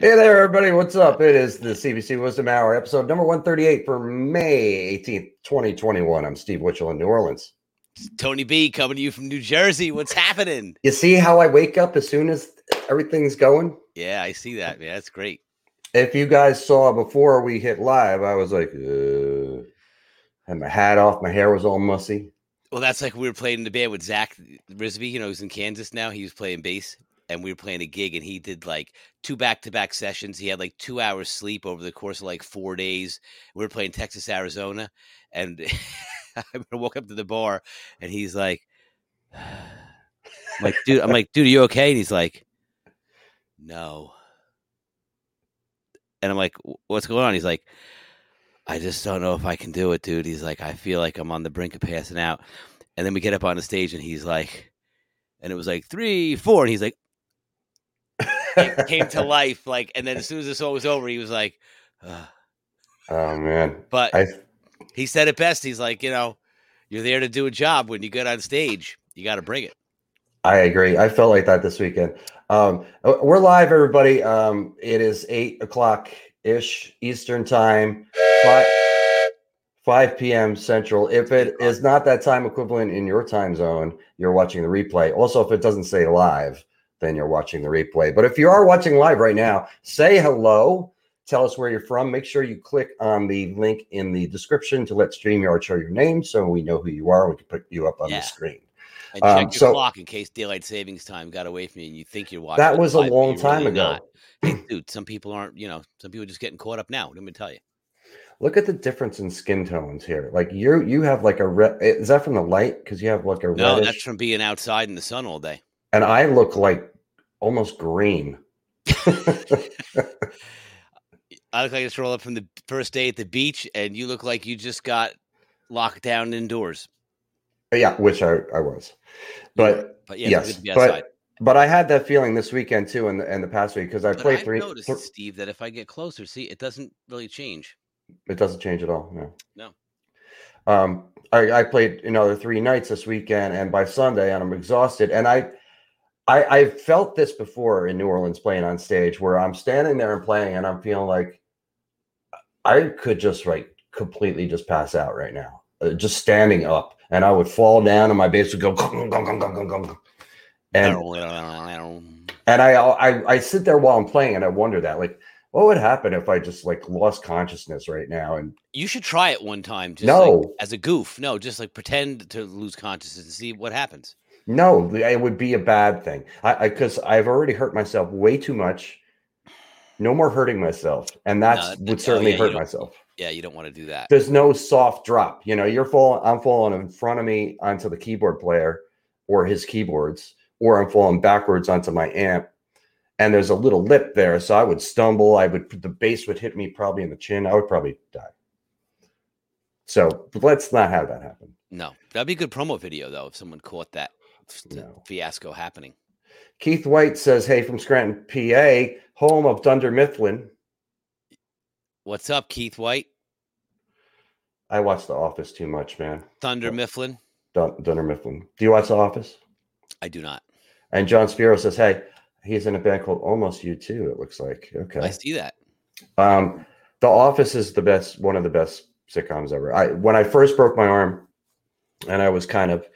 Hey there, everybody. What's up? It is the CBC Wizdumb Hour, episode number 138 for May 18th, 2021. I'm Steve Witchell in New Orleans. Tony B coming to you from New Jersey. What's happening? You see how I wake up as soon as everything's going? Yeah, I see that. Yeah, that's great. If you guys saw before we hit live, I was like, uh, had my hat off, my hair was all mussy. Well, that's like we were playing in the band with Zach Risby. You know, he's in Kansas now. He was playing bass, and we were playing a gig, and he did like two back to back sessions. He had like two hours sleep over the course of like four days. We were playing Texas, Arizona, and I woke up to the bar, and he's like, I'm like, dude, I'm like, dude, are you okay? And he's like, no. And I'm like, what's going on? He's like, I just don't know if I can do it, dude. He's like, I feel like I'm on the brink of passing out. And then we get up on the stage and he's like, and it was like three, four. And he's like, came, came to life. Like, and then as soon as the song was over, he was like, Ugh. Oh, man. but I, he said it best. He's like, you know, you're there to do a job. When you get on stage, you got to bring it. I agree. I felt like that this weekend. Um, we're live, everybody. Um, it is eight o'clock ish Eastern time, five, 5 p.m. Central. If it is not that time equivalent in your time zone, you're watching the replay. Also, if it doesn't say live, then you're watching the replay. But if you are watching live right now, say hello. Tell us where you're from. Make sure you click on the link in the description to let StreamYard show your name so we know who you are. We can put you up on Yeah. the screen. And check Um, your so- clock in case daylight savings time got away from you and you think you're watching. That was a long time really ago. Hey, dude, some people aren't, you know, some people are just getting caught up now. Let me tell you. Look at the difference in skin tones here. Like you, you have like a red. Is that from the light? Because you have like a red No, reddish, that's from being outside in the sun all day. And I look like almost green. I look like I just roll up from the first day at the beach, and you look like you just got locked down indoors. yeah, which I, I was, but But yeah, yes, it's good to be outside. but but I had that feeling this weekend too, and the, and the past week because I But played I've three. noticed, th- Steve, that if I get closer, see, it doesn't really change. it doesn't change at all. No. No. Um, I, I played another three nights this weekend, and by Sunday, and I'm exhausted. And I, I, I felt this before in New Orleans playing on stage, where I'm standing there and playing, and I'm feeling like I could just like completely just pass out right now, uh, just standing up, and I would fall down, and my bass would go, gong, gong, gong, gong, gong, gong. and and I, I I sit there while I'm playing, and I wonder that like. What would happen if I just like lost consciousness right now and You should try it one time, just No. like, as a goof. No, just like pretend to lose consciousness and see what happens. No, it would be a bad thing. I because I've already hurt myself way too much. No more hurting myself, and that's that- would oh, certainly yeah, hurt myself. Yeah, you don't want to do that. There's no soft drop. You know, you're falling. I'm falling in front of me onto the keyboard player or his keyboards, or I'm falling backwards onto my amp. And there's a little lip there, so I would stumble. I would the bass would hit me probably in the chin. I would probably die. So let's not have that happen. No, that'd be a good promo video though if someone caught that No. fiasco happening. Keith White says, "Hey, from Scranton, PA, home of Dunder Mifflin. What's up, Keith White? I watch The Office too much, man. Thunder Mifflin? Dun- Dunder Mifflin. Do you watch The Office?" I do not. And John Spiro says, "Hey, he's in a band called Almost U2." It looks like okay. I see that. Um, The Office is the best, one of the best sitcoms ever. I when I first broke my arm, and I was kind of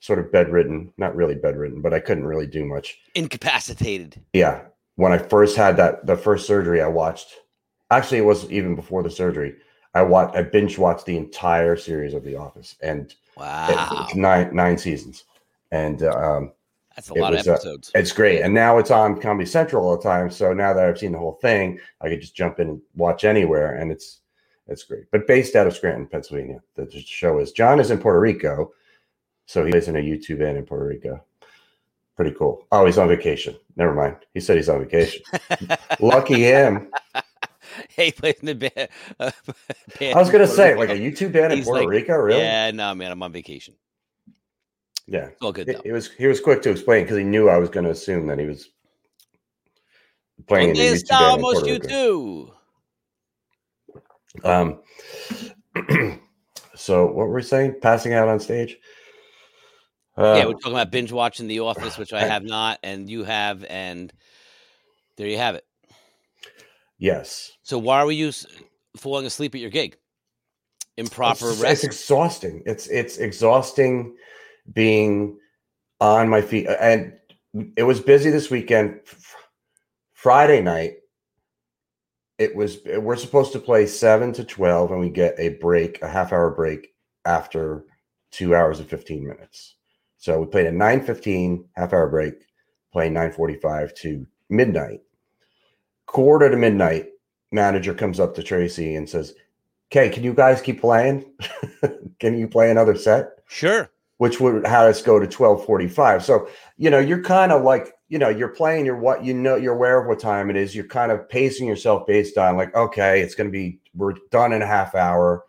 sort of bedridden, not really bedridden, but I couldn't really do much. Incapacitated. Yeah, when I first had that the first surgery, I watched. Actually, it was even before the surgery. I watched. I binge watched the entire series of The Office, and it- Wow. it's nine nine seasons, and um, That's a it lot of was, uh, episodes. it's great. And now it's on Comedy Central all the time. So now that I've seen the whole thing, I could just jump in and watch anywhere, and it's it's great. But based out of Scranton, Pennsylvania, the show is. John is in Puerto Rico, so he plays in a YouTube band in Puerto Rico. Pretty cool. Oh, he's on vacation. Never mind. He said he's on vacation. Lucky him. hey, he plays in the band. Uh, band I was gonna say, Rico. like a YouTube band in Puerto like, Rico, really? Yeah, no, man, I'm on vacation. Yeah. It's all good He, though. he was he was quick to explain because he knew I was going to assume that he was playing in a ¿Dónde YouTube band in Puerto you Rico. two? Um, so what were we saying? Passing out on stage? Uh, yeah, we're talking about binge watching The Office, which I have not, and you have, and there you have it. yes. So why were you falling asleep at your gig? Improper it's, rest. It's exhausting. It's it's exhausting being on my feet, and it was busy this weekend. Friday night, it was. We're supposed to play seven to twelve, and we get a break, a half hour break after two hours and fifteen minutes. So we played a nine fifteen half hour break, playing nine forty five to midnight. Quarter to midnight, manager comes up to Tracy and says, "Okay, can you guys keep playing? can you play another set?" sure. Which would have us go to twelve forty-five. So you know, you're kind of like you know, you're playing. You're what you know. You're aware of what time it is. You're kind of pacing yourself based on like, okay, it's going to be we're done in a half hour,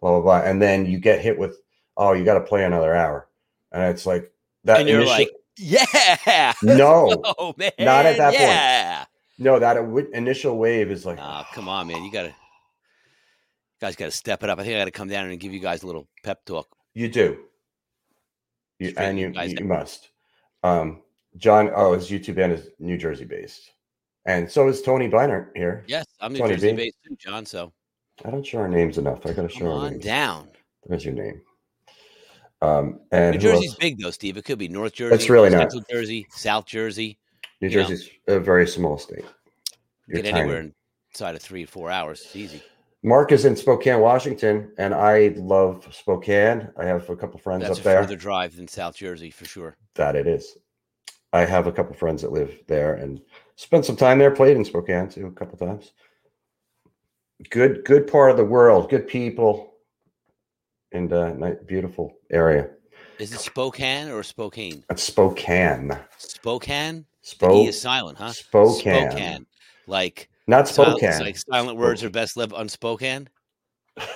blah blah blah, and then you get hit with, oh, you got to play another hour, and it's like that. And you're initial- like, yeah. no, Oh man. Not at that point. yeah. no, that initial wave is like, Oh, come on, man. You gotta you guys gotta step it up. I think I gotta come down and give you guys a little pep talk. You do. You, and you you, you must. Um, John, oh, his YouTube band is New Jersey based. And so is Tony Beinert here. Yes, I'm New Tony Jersey B. based too, John. So I don't show our names enough. I got to come show our names. down. There's your name. Um, and New Jersey's big though, Steve. It could be North Jersey. It's really not. Central Jersey, South Jersey. New you know. Jersey's a very small state. You're Get anywhere tiny. inside of three, or four hours. It's easy. Mark is in Spokane, Washington, and I love Spokane. I have a couple friends That's up a there. further drive than South Jersey for sure. That it is. I have a couple friends that live there and spent some time there. Played in Spokane too a couple times. Good, good part of the world. Good people, and uh, beautiful area. Is it Spokane or Spokane? That's Spokane. Spokane? The Spoke. E is silent, huh? Spokane. Spokane. Like Not Spokane. it's like silent words are best left unspoken.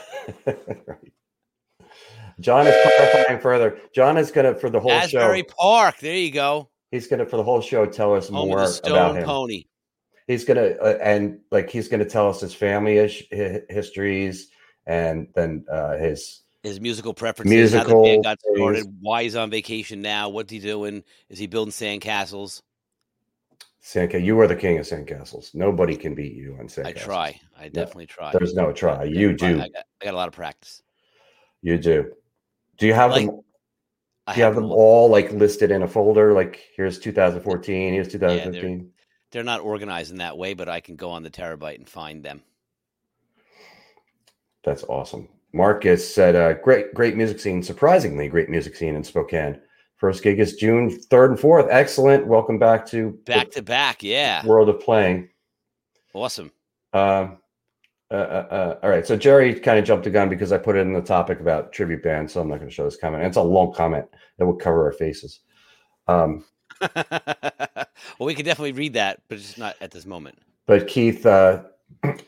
Right. John is clarifying further. John is gonna for the whole Asbury show. Park. There you go. He's gonna for the whole show tell us Home more of the about him. Pony. he's gonna uh, and like he's gonna tell us his family ish, hi- histories and then uh his His musical preferences, how the band Musical got things. started, why he's on vacation now, what's he doing? Is he building sandcastles? sandca you are the king of sandcastles nobody can beat you on sandcastles I try. I definitely try. there's no try I you do I got, I got a lot of practice. you do do you have Like, them I do you have them all like listed in a folder like here's 2014 here's 2015 They're not organized in that way, but I can go on the terabyte and find them. that's awesome marcus said uh great great music scene surprisingly great music scene in spokane first gig is june 3rd and 4th excellent welcome back to Back to back, yeah. world of playing Awesome. Um, uh, uh, uh, all right. So Jerry kind of jumped the gun because I put it in the topic about tribute bands. So I'm not going to show this comment. It's a long comment that will cover our faces. Um, well, we could definitely read that, but it's not at this moment. but Keith,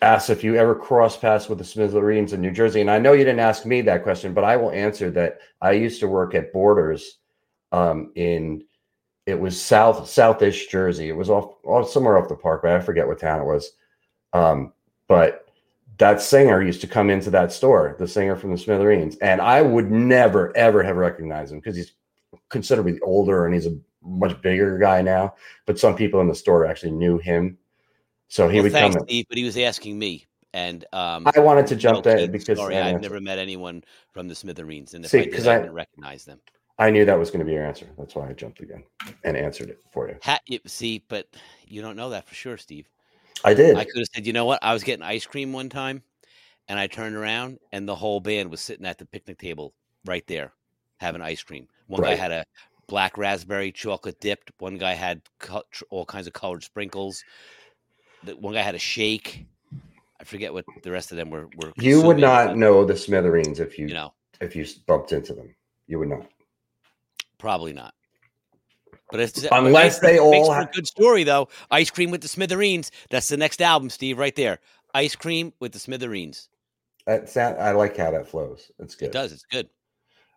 asked if you ever cross paths with the Smithereens in New Jersey, and I know you didn't ask me that question, but I will answer that. I used to work at Borders um, in it was south southish Jersey. It was off, off somewhere off the parkway. I forget what town it was, um, but that singer used to come into that store, the singer from the Smithereens, and I would never ever have recognized him because he's considerably older and he's a much bigger guy now. But some people in the store actually knew him so he well, would thanks, come. Steve, but he was asking me, and um, I wanted to jump in because sorry, I've never met anyone from the Smithereens, and if See, I did, I I- didn't recognize them. I knew that was going to be your answer. That's why I jumped again and answered it for you. Ha- you- see, but you don't know that for sure, Steve. I did. I could have said, you know what? I was getting ice cream one time, and I turned around, and the whole band was sitting at the picnic table right there, having ice cream. One guy had a black raspberry chocolate dipped. One guy had all kinds of colored sprinkles. The, one guy had a shake. I forget what the rest of them were. were you would not but, know the Smithereens if you, You know, if you bumped into them. You would not. probably not. But it's Unless they all for a good story though. Ice cream with the Smithereens. That's the next album, Steve, right there. Ice cream with the Smithereens. That I like how that flows. It's good. It does. It's good.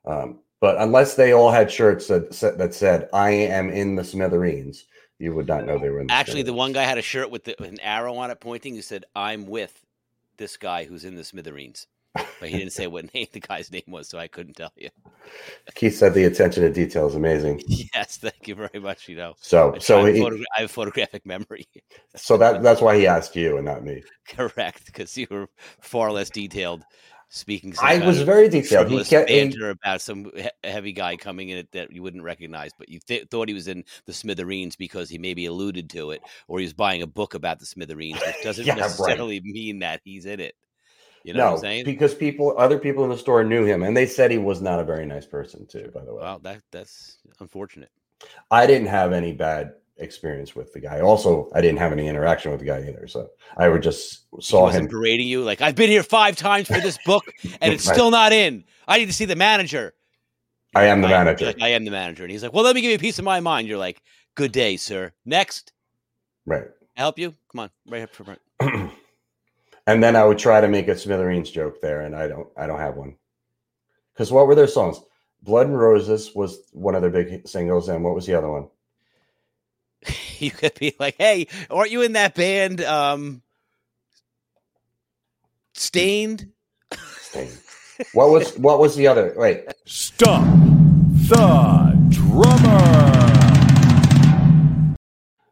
Um, but unless they all had shirts that that said "I am in the Smithereens," you would not know they were in. The Actually, the one guy had a shirt with the, an arrow on it pointing. Who said, "I'm with this guy who's in the Smithereens," but he didn't say what name the guy's name was, so I couldn't tell you. Keith said the attention to detail is amazing. Yes, thank you very much. You know, So, I, so try- he, photogra- I have photographic memory. so that that's why he asked you and not me. Correct, because you were far less detailed. Speaking, I uh, was of very detailed. He kept banter about some he- heavy guy coming in it that you wouldn't recognize, but you th- thought he was in the Smithereens because he maybe alluded to it, or he was buying a book about the Smithereens, which doesn't Yeah, right. necessarily mean that he's in it. You know what no, I'm saying? because people, other people in the store knew him, and they said he was not a very nice person too. By the way, well, that that's unfortunate. I didn't have any bad experience with the guy. Also, I didn't have any interaction with the guy either. So I would just saw wasn't him. berating you like I've been here five times for this book and it's still not in. I need to see the manager. I am the manager. like, I am the manager, and he's like, "Well, let me give you a piece of my mind." You're like, "Good day, sir. Next, Right. I help you? Come on, right up front." and then I would try to make a Smithereens joke there, and I don't. I don't have one. Because what were their songs? Blood and Roses was one of their big singles, and what was the other one? you could be like, "Hey, aren't you in that band? Um, Stained." Sting. What was what was the other? Wait, Stump the drummer.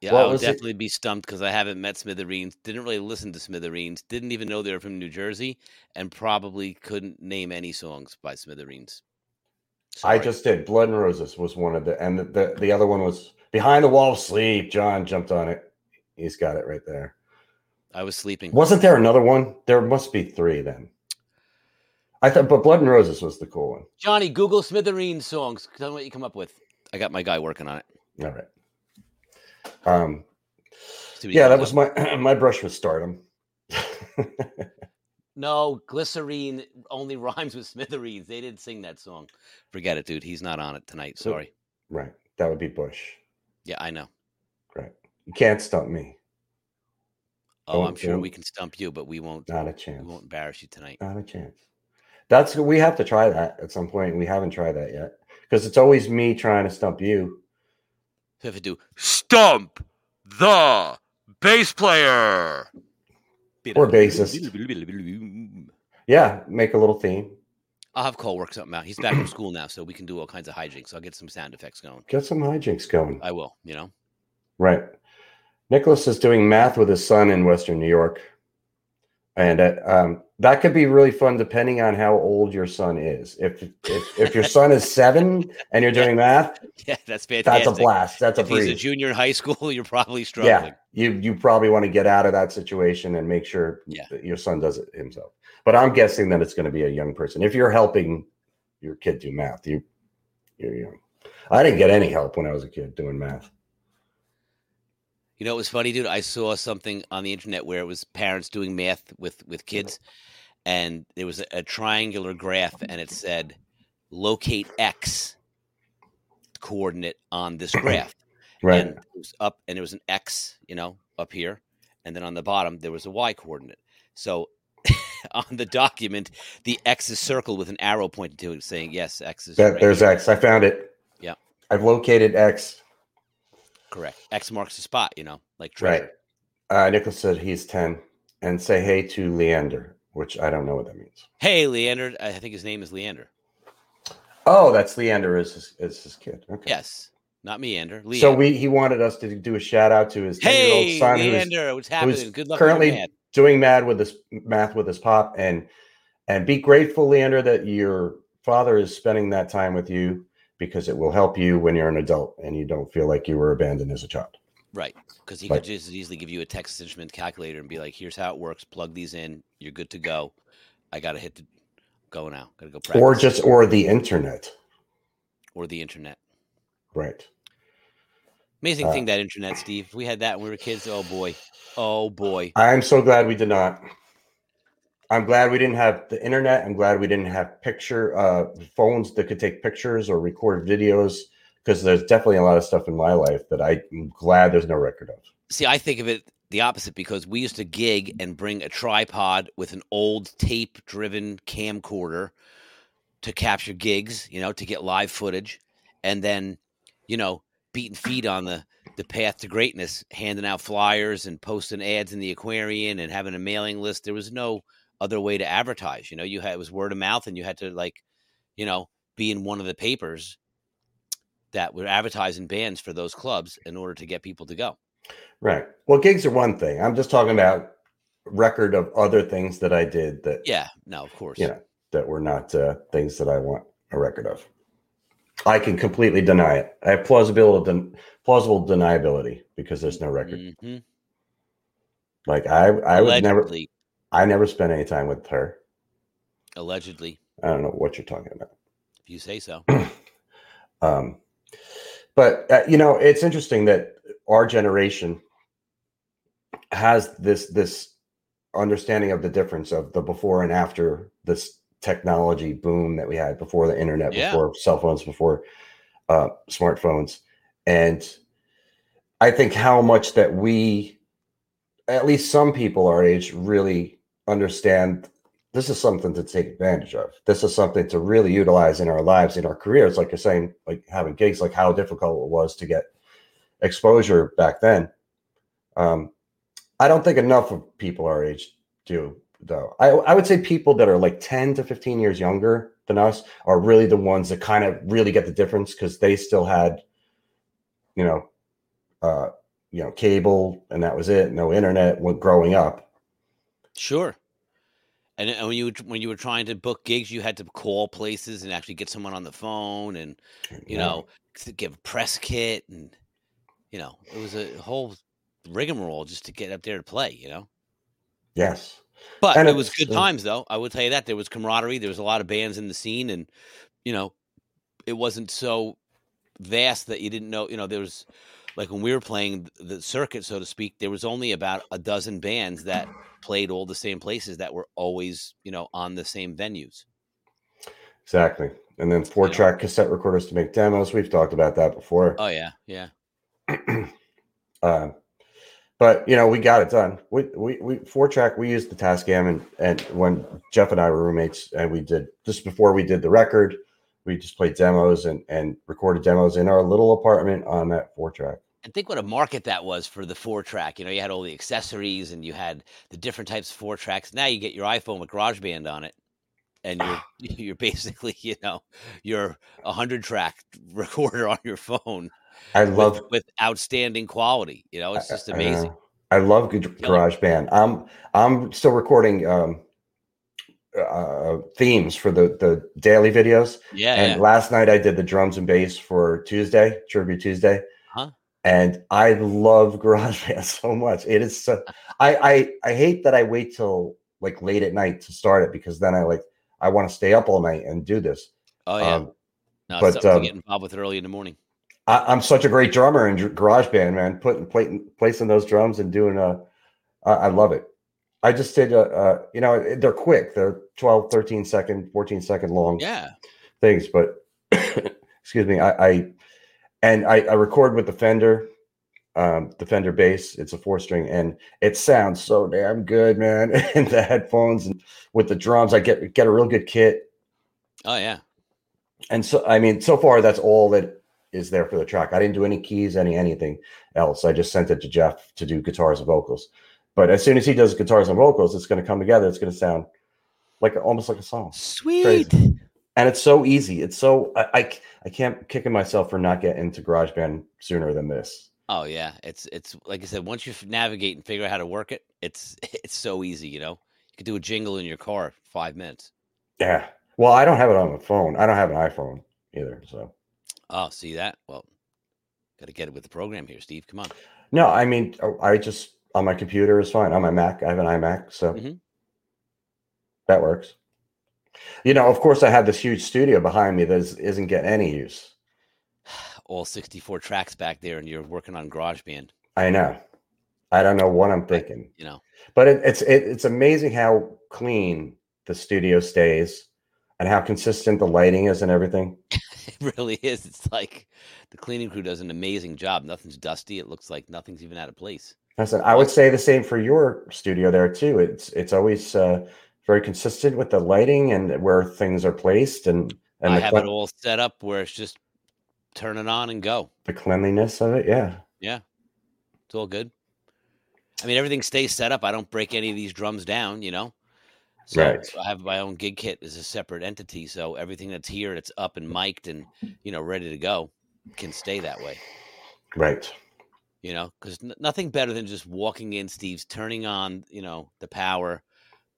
Yeah, What I would was it? definitely be stumped because I haven't met Smithereens. Didn't really listen to Smithereens. Didn't even know they were from New Jersey, and probably couldn't name any songs by Smithereens. I just did. Blood and Roses was one of the, and the, the the other one was Behind the Wall of Sleep. John jumped on it. He's got it right there. I was sleeping. Wasn't there another one? There must be three then. I thought, but Blood and Roses was the cool one. Johnny, Google Smithereens songs. Tell me what you come up with. I got my guy working on it. All right. Um. See what he Yeah, that was up my my brush with stardom. No, glycerine only rhymes with Smithereens. They didn't sing that song. Forget it, dude. He's not on it tonight. Sorry. right. That would be Bush. Yeah, I know. Right. You can't stump me. Oh, I'm sure don't- we can stump you, but we won't. Not a chance. We won't embarrass you tonight. Not a chance. That's we have to try that at some point. We haven't tried that yet because it's always me trying to stump you. So if you do stump the bass player Or bassist. Yeah, make a little theme. I'll have Cole work something out. He's back from school now, so we can do all kinds of hijinks. I'll get some sound effects going. Get some hijinks going. I will. You know. Right. Nicholas is doing math with his son in Western New York. And uh, um, that could be really fun depending on how old your son is. If if, if your son is seven and you're doing math, Yeah, that's fantastic. that's a blast. That's a If he's a junior in high school, you're probably struggling. Yeah, you you probably want to get out of that situation and make sure Yeah. that your son does it himself. But I'm guessing that it's going to be a young person. If you're helping your kid do math, you you're young. I didn't get any help when I was a kid doing math. You know, it was funny, dude. I saw something on the internet where it was parents doing math with with kids, and there was a, a triangular graph, and it said, "Locate X coordinate on this graph." Right. And it was up, and there was an X, you know, up here, and then on the bottom there was a y coordinate. So on the document, the X is circled with an arrow pointing to it, saying yes, X is. That, right there's here." X. I found it. Yeah. I've located X. correct. X marks the spot. You know, like treasure. Right. Uh, Nicholas said he's 10. And say hey to Leander, which I don't know what that means. Hey, Leander. I think his name is Leander. Oh, that's Leander is his, is his kid. Okay. Yes, not Meander. Leander. So we he wanted us to do a shout out to his 10-year-old Hey, son who's Leander, what's happening? Good luck. currently with your man. Doing mad with this math with his pop and and be grateful, Leander, that your father is spending that time with you because it will help you when you're an adult and you don't feel like you were abandoned as a child. Right. Because he Right. could just as easily give you a Texas Instrument calculator and be like, here's how it works. Plug these in. You're good to go. I got to hit the go now. Got to go practice. Or just or the internet. or the internet. Right. Amazing Uh, thing that internet, Steve. We had that when we were kids. Oh boy. Oh boy. I'm so glad we did not. I'm glad we didn't have the internet. I'm glad we didn't have picture uh, phones that could take pictures or record videos because there's definitely a lot of stuff in my life that I'm glad there's no record of. See, I think of it the opposite because we used to gig and bring a tripod with an old tape driven camcorder to capture gigs, you know, to get live footage. And then, you know, beating feet on the, the path to greatness, handing out flyers and posting ads in the aquarium and having a mailing list. There was no other way to advertise. You know, you had it was word of mouth and you had to like, you know, be in one of the papers that were advertising bands for those clubs in order to get people to go. Right. Well, gigs are one thing. I'm just talking about record of other things that I did that Yeah, no, of course. you know that were not uh, things that I want a record of. I can completely deny it. I have plausible den- plausible deniability because there's no record. Mhm. Like I, I would never, I never spent any time with her. allegedly, I don't know what you're talking about. if you say so. Um, but uh, you know, it's interesting that our generation has this this understanding of the difference of the before and after this technology boom that we had before the internet, Yeah. before cell phones, before uh, smartphones, and I think how much that we, at least some people our age, really understand. This is something to take advantage of. This is something to really utilize in our lives, in our careers. Like you're saying, like having gigs, like how difficult it was to get exposure back then. Um, I don't think enough of people our age do, though. I, I would say people that are like 10 to 15 years younger than us are really the ones that kind of really get the difference because they still had, you know, uh, you know, cable and that was it. No internet when growing up. Sure. And, and when you when you were trying to book gigs, you had to call places and actually get someone on the phone, and you know, give a press kit, and you know, it was a whole rigmarole just to get up there to play. You know, Yes. But And it was good uh, times though. I would tell you that there was camaraderie. There was a lot of bands in the scene, and you know, it wasn't so vast that you didn't know. You know, there was like when we were playing the circuit, so to speak. There was only about a dozen bands that played all the same places that were always, you know, on the same venues. Exactly. And then four track cassette recorders to make demos. We've talked about that before. Oh yeah, yeah. Uh, but you know, we got it done. We we, we four track. We used the Tascam, and and when Jeff and I were roommates, and we did just before we did the record, we just played demos and and recorded demos in our little apartment um, on that four track. And think what a market that was for the four track. You know, you had all the accessories and you had the different types of four tracks. Now you get your iPhone with GarageBand on it, and you're you're basically, you know, you're a hundred track recorder on your phone I love with outstanding quality. You know, it's just I- I amazing. I love Gar- Killer. GarageBand. I'm I'm still recording um, uh, themes for the the daily videos. Yeah, And yeah. last night I did the drums and bass for Tuesday, Tribute Tuesday. Huh. And I love GarageBand so much. It is so I I I hate that I wait till like late at night to start it because then I like I want to stay up all night and do this. Oh yeah. Um, no, but, something um, to get involved with early in the morning. I, I'm such a great drummer in Dr- GarageBand, man. Putting play, placing those drums and doing uh I, I love it. I just did uh, uh you know they're quick. They're 12, 13 second, 14 second long Yeah. things, but excuse me, I, I and I, I record with the Fender um, the Fender bass. It's a four string, and it sounds so damn good, man. in the headphones and with the drums, I get get a real good kit. Oh yeah. And so, I mean, so far that's all that is there for the track. I didn't do any keys, any anything else. I just sent it to Jeff to do guitars and vocals. But as soon as he does guitars and vocals, it's going to come together. It's going to sound like almost like a song. Sweet. Crazy. And it's so easy. It's so I, I I can't kicking myself for not getting into GarageBand sooner than this. Oh yeah, it's it's like I said. Once you navigate and figure out how to work it, it's it's so easy. You know, you could do a jingle in your car five minutes. Yeah. Well, I don't have it on the phone. I don't have an iPhone either. So Oh, see that? Well, got to get it with the program here, Steve. Come on. no, I mean oh, I just on my computer is fine. On my Mac, I have an iMac, so Mhm. that works. You know, of course, I have this huge studio behind me that is, isn't getting any use. All sixty-four tracks back there, and you're working on GarageBand. I know. I don't know what I'm thinking, You know, but it, it's it, it's amazing how clean the studio stays and how consistent the lighting is and everything. It really is. It's like the cleaning crew does an amazing job. Nothing's dusty. It looks like nothing's even out of place. Listen, I would say the same for your studio there too. It's it's always uh, very consistent with the lighting and where things are placed and and I have cle- it all set up where it's just turn it on and go. the cleanliness of it. Yeah, Yeah, it's all good. I mean, everything stays set up. I don't break any of these drums down. You know, so Right. I have my own gig kit as a separate entity. So everything that's here, that's up and mic'd and you know ready to go, can stay that way. right. you know, because n- nothing better than just walking in, Steve's turning on, you know, the power,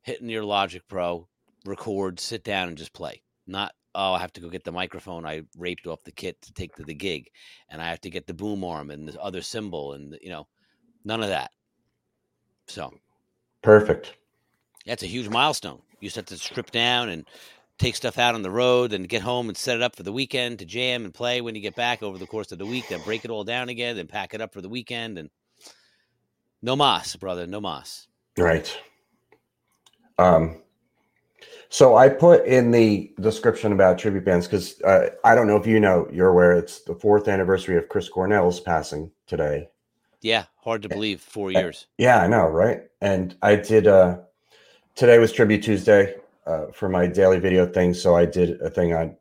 hitting your Logic Pro, record, sit down, and just play. Not, oh, I have to go get the microphone I raped off the kit to take to the gig, and I have to get the boom arm and the other cymbal, and you know, none of that. So Perfect. That's a huge milestone. You just have to strip down and take stuff out on the road and get home and set it up for the weekend to jam and play when you get back over the course of the week. Then break it all down again, then pack it up for the weekend. And no mas, brother, no mas. Right. Um, so I put in the description about tribute bands because uh, I don't know if you know, you're aware it's the fourth anniversary of Chris Cornell's passing today. Yeah, hard to believe. Four years. Yeah, I know, right? And I did. uh Today was Tribute Tuesday uh, for my daily video thing, so I did a thing on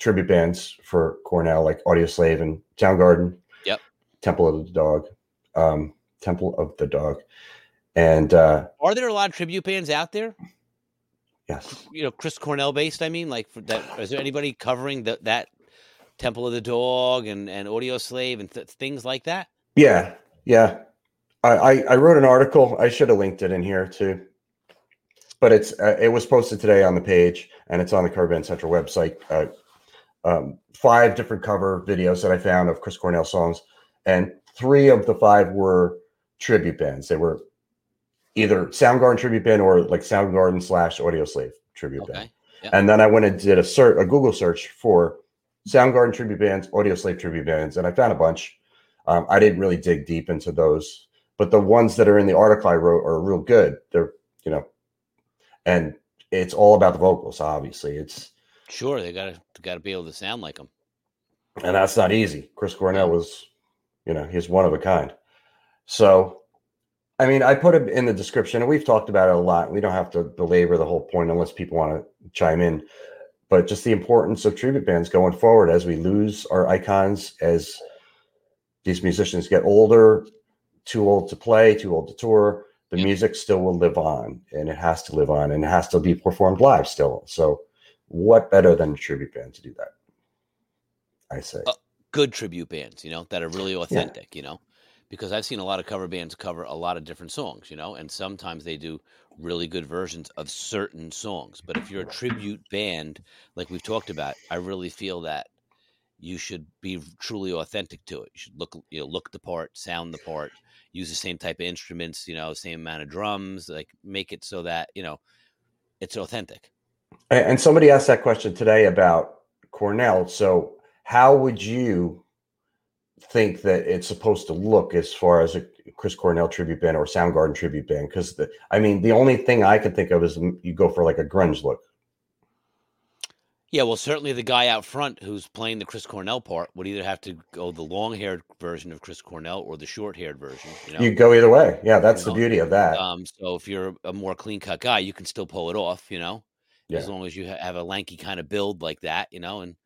tribute bands for Cornell, like Audioslave and Soundgarden. Yep. Temple of the Dog, um, Temple of the Dog, and uh Are there a lot of tribute bands out there? yes, You know, Chris Cornell based. I mean, like for that. Is there anybody covering the, that Temple of the Dog and and Audioslave and th- things like that? yeah, yeah. I, I I wrote an article. I should have linked it in here too, but it's uh, it was posted today on the page, and it's on the Band Central website. Uh, um, five different cover videos that I found of Chris Cornell songs, and three of the five were tribute bands. They were either Soundgarden tribute band or like Soundgarden slash Audioslave tribute band. Okay. Yeah. And then I went and did a search, a Google search for Soundgarden tribute bands, Audioslave tribute bands, and I found a bunch. Um, I didn't really dig deep into those, but the ones that are in the article I wrote are real good. They're you know, and it's all about the vocals. Obviously, it's Sure, they gotta gotta be able to sound like them. and that's not easy. Chris Cornell was, you know, he's one of a kind. So, I mean, I put it in the description, and we've talked about it a lot. We don't have to belabor the whole point unless people want to chime in. But just the importance of tribute bands going forward as we lose our icons, as these musicians get older, too old to play, too old to tour. The Yep. music still will live on, and it has to live on, and it has to be performed live still. So, what better than a tribute band to do that? I say. Uh, Good tribute bands, you know, that are really authentic, you know, because I've seen a lot of cover bands cover a lot of different songs, you know, and sometimes they do really good versions of certain songs. But if you're a tribute band, like we've talked about, I really feel that you should be truly authentic to it. You should look, you know, look the part, sound the part, use the same type of instruments, you know, same amount of drums, like make it so that, you know, it's authentic. And somebody asked that question today about Cornell. So, how would you think that it's supposed to look as far as a Chris Cornell tribute band or Soundgarden tribute band? Because I mean, the only thing I can think of is mm, you go for like a grunge look. Yeah, well, certainly the guy out front who's playing the Chris Cornell part would either have to go the long-haired version of Chris Cornell or the short-haired version. You know, You go either way. Yeah, that's You the beauty of that. um, so if you're a more clean-cut guy, you can still pull it off. You know, Yeah. as long as you have a lanky kind of build like that. You know, and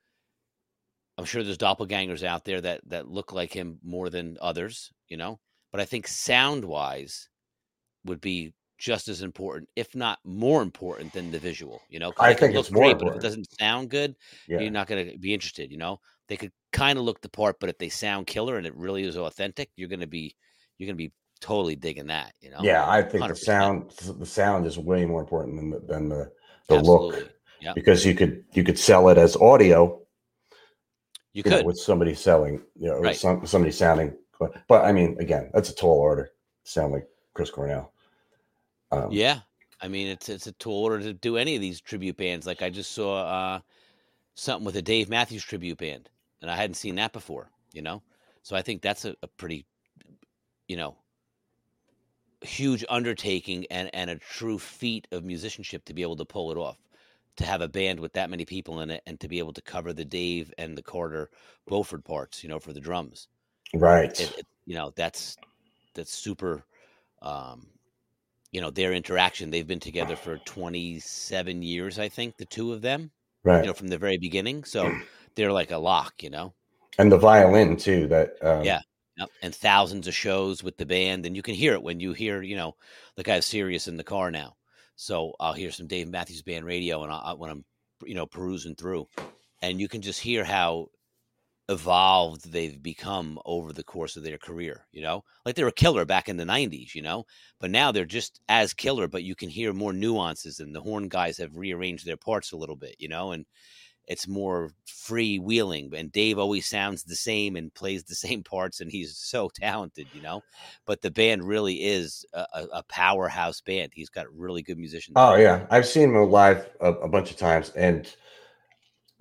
I'm sure there's doppelgangers out there that that look like him more than others. You know, but I think sound-wise would be just as important, if not more important, than the visual. You know, I think it's more great, but if it doesn't sound good, yeah. you're not going to be interested. You know, they could kind of look the part, but if they sound killer and it really is authentic, you're going to be you're going to be totally digging that. You know, Yeah, I think the 100%. sound the sound is way more important than the, than the the look. Yeah. because you could you could sell it as audio You you know, could. with somebody selling you know Right. some, somebody sounding but, but I mean again that's a tall order sound like Chris Cornell um, yeah, I mean it's it's a order to do any of these tribute bands. Like I just saw uh, something with a Dave Matthews tribute band, and I hadn't seen that before. You know, so I think that's a, a pretty, you know, huge undertaking and and a true feat of musicianship to be able to pull it off. To have a band with that many people in it, and to be able to cover the Dave and the Carter Beauford parts, you know, for the drums. right it, it- you know that's that's super um you know their interaction. They've been together for 27 years i think the two of them right. you know from the very beginning. So they're like a lock you know? And the violin too that um, Yeah. Yep. and thousands of shows with the band and you can hear it when you hear you know like i have sirius in the car now. So i'll hear some dave matthews band radio and I, when i'm you know perusing through and you can just hear how evolved they've become over the course of their career you know? Like they were killer back in the 90s you know? But now they're just as killer but you can hear more nuances and the horn guys have rearranged their parts a little bit you know? And it's more freewheeling and dave always sounds the same and plays the same parts and he's so talented you know? But the band really is a, a powerhouse band. He's got really good musicians oh yeah. I've seen them live a, a bunch of times and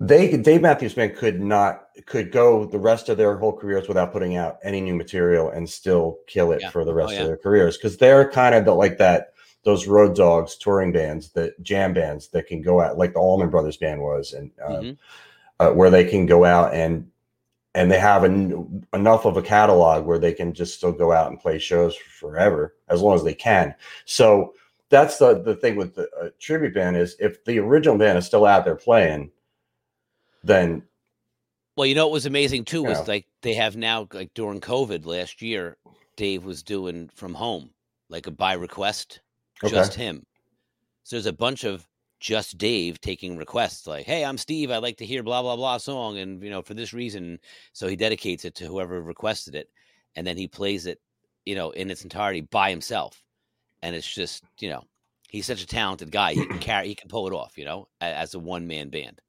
they Dave Matthews Band could not could go the rest of their whole careers without putting out any new material and still kill it Yeah. for the Oh, rest yeah. of their careers because they're kind of the, like that those road dogs touring bands that jam bands that can go out like the Allman Brothers band was and uh, Mhm. uh, where they can go out and and they have en- enough of a catalog where they can just still go out and play shows forever as long as they can. So that's the the thing with the uh, tribute band is if the original band is still out there playing, then Well, you know what was amazing too was Yeah. like they have now like during COVID last year, Dave was doing from home, like a by request, Okay. just him. So there's a bunch of just Dave taking requests like, "Hey, I'm Steve. I'd like to hear blah blah blah song, and you know for this reason." So he dedicates it to whoever requested it, and then he plays it, you know, in its entirety by himself. And it's just, you know, he's such a talented guy. He can carry, he can pull it off, you know, as a one man band.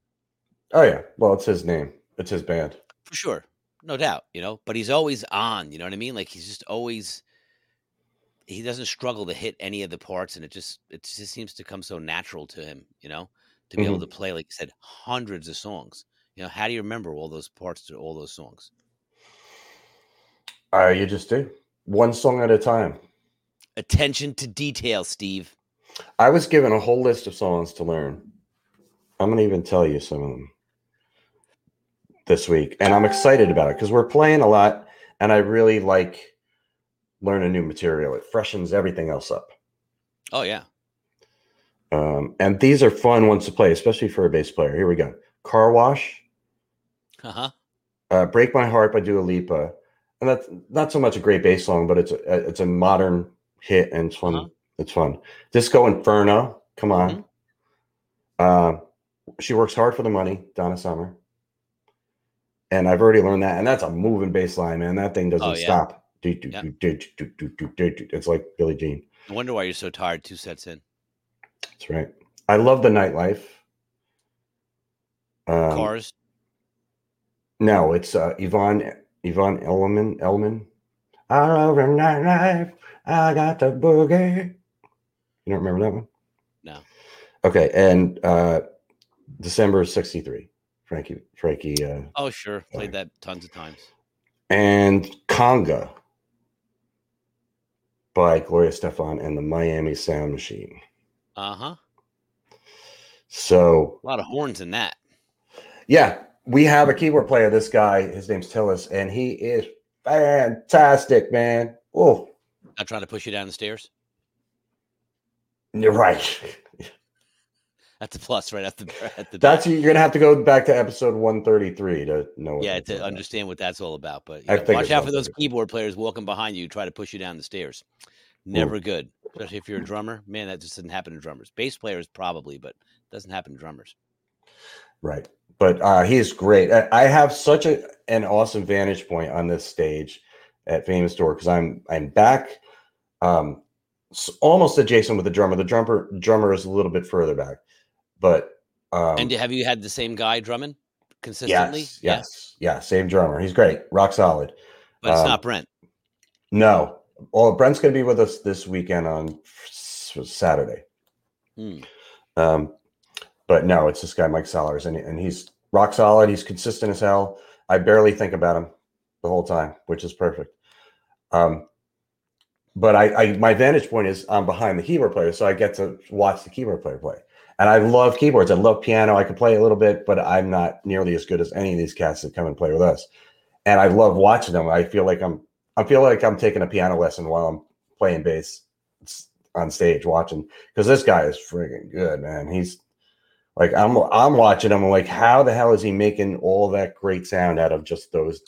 Oh yeah, well it's his name, it's his band. for sure. No doubt you know? But he's always on you know what i mean? Like he's just always he doesn't struggle to hit any of the parts and it just it just seems to come so natural to him you know? To be able to play like you said hundreds of songs. You know how do you remember all those parts to all those songs? Uh, you just do. One song at a time. attention to detail steve. I was given a whole list of songs to learn. I'm gonna even tell you some of them this week, and I'm excited about it because we're playing a lot, and I really like learning new material. It freshens everything else up. oh yeah Um, and these are fun ones to play, especially for a bass player. Here we go. Car Wash, uh-huh uh, Break My Heart by Dua Lipa. And that's not so much a great bass song, but it's a, it's a modern hit and it's fun. Uh-huh. It's fun. Disco Inferno. Come on. Uh, she works hard for the money, Donna Summer. And I've already learned that. And that's a moving bass line, man. That thing doesn't Oh, yeah. stop. It's like Billie Jean. i wonder why you're so tired two sets in That's right. I love the nightlife. Um, cars No, it's uh, Yvonne Yvonne Elliman Elliman. I love the nightlife. I got the boogie. You don't remember that one? No. Okay, and uh, December '63. Frankie Frankie uh, oh sure played that tons of times and Conga by Gloria Estefan and the Miami Sound Machine. uh-huh So a lot of horns in that Yeah, we have a keyboard player. This guy, his name's Tillis, and he is fantastic, man. Oh, Not trying to push you down the stairs. you're right. That's a plus right at the at the That's you're gonna have to go back to episode 133 to know. What yeah to understand what that's all about. But yeah, watch out for those keyboard players walking behind you, try to push you down the stairs. Never good, especially if you're a drummer. Man, that just doesn't happen to drummers. Bass players probably, but it doesn't happen to drummers. Right. But uh, he's great. I, I have such a an awesome vantage point on this stage at Famous Door because I'm I'm back um almost adjacent with the drummer. The drummer drummer is a little bit further back. But um and have you had the same guy drumming consistently? yes, yes, yeah, same drummer. He's great, rock solid. but it's Um, not Brent. No. Well, Brent's gonna be with us this weekend on Saturday. Hmm. Um, but no, it's this guy Mike Sellers, and and he's rock solid. He's consistent as hell. I barely think about him the whole time, which is perfect. Um, but I, I my vantage point is I'm behind the keyboard player, so I get to watch the keyboard player play. And I love keyboards. I love piano. I can play a little bit, but I'm not nearly as good as any of these cats that come and play with us. And I love watching them. I feel like I'm I feel like I'm taking a piano lesson while I'm playing bass on stage watching because this guy is friggin' good, man. He's like I'm I'm watching him. I'm like, how the hell is he making all that great sound out of just those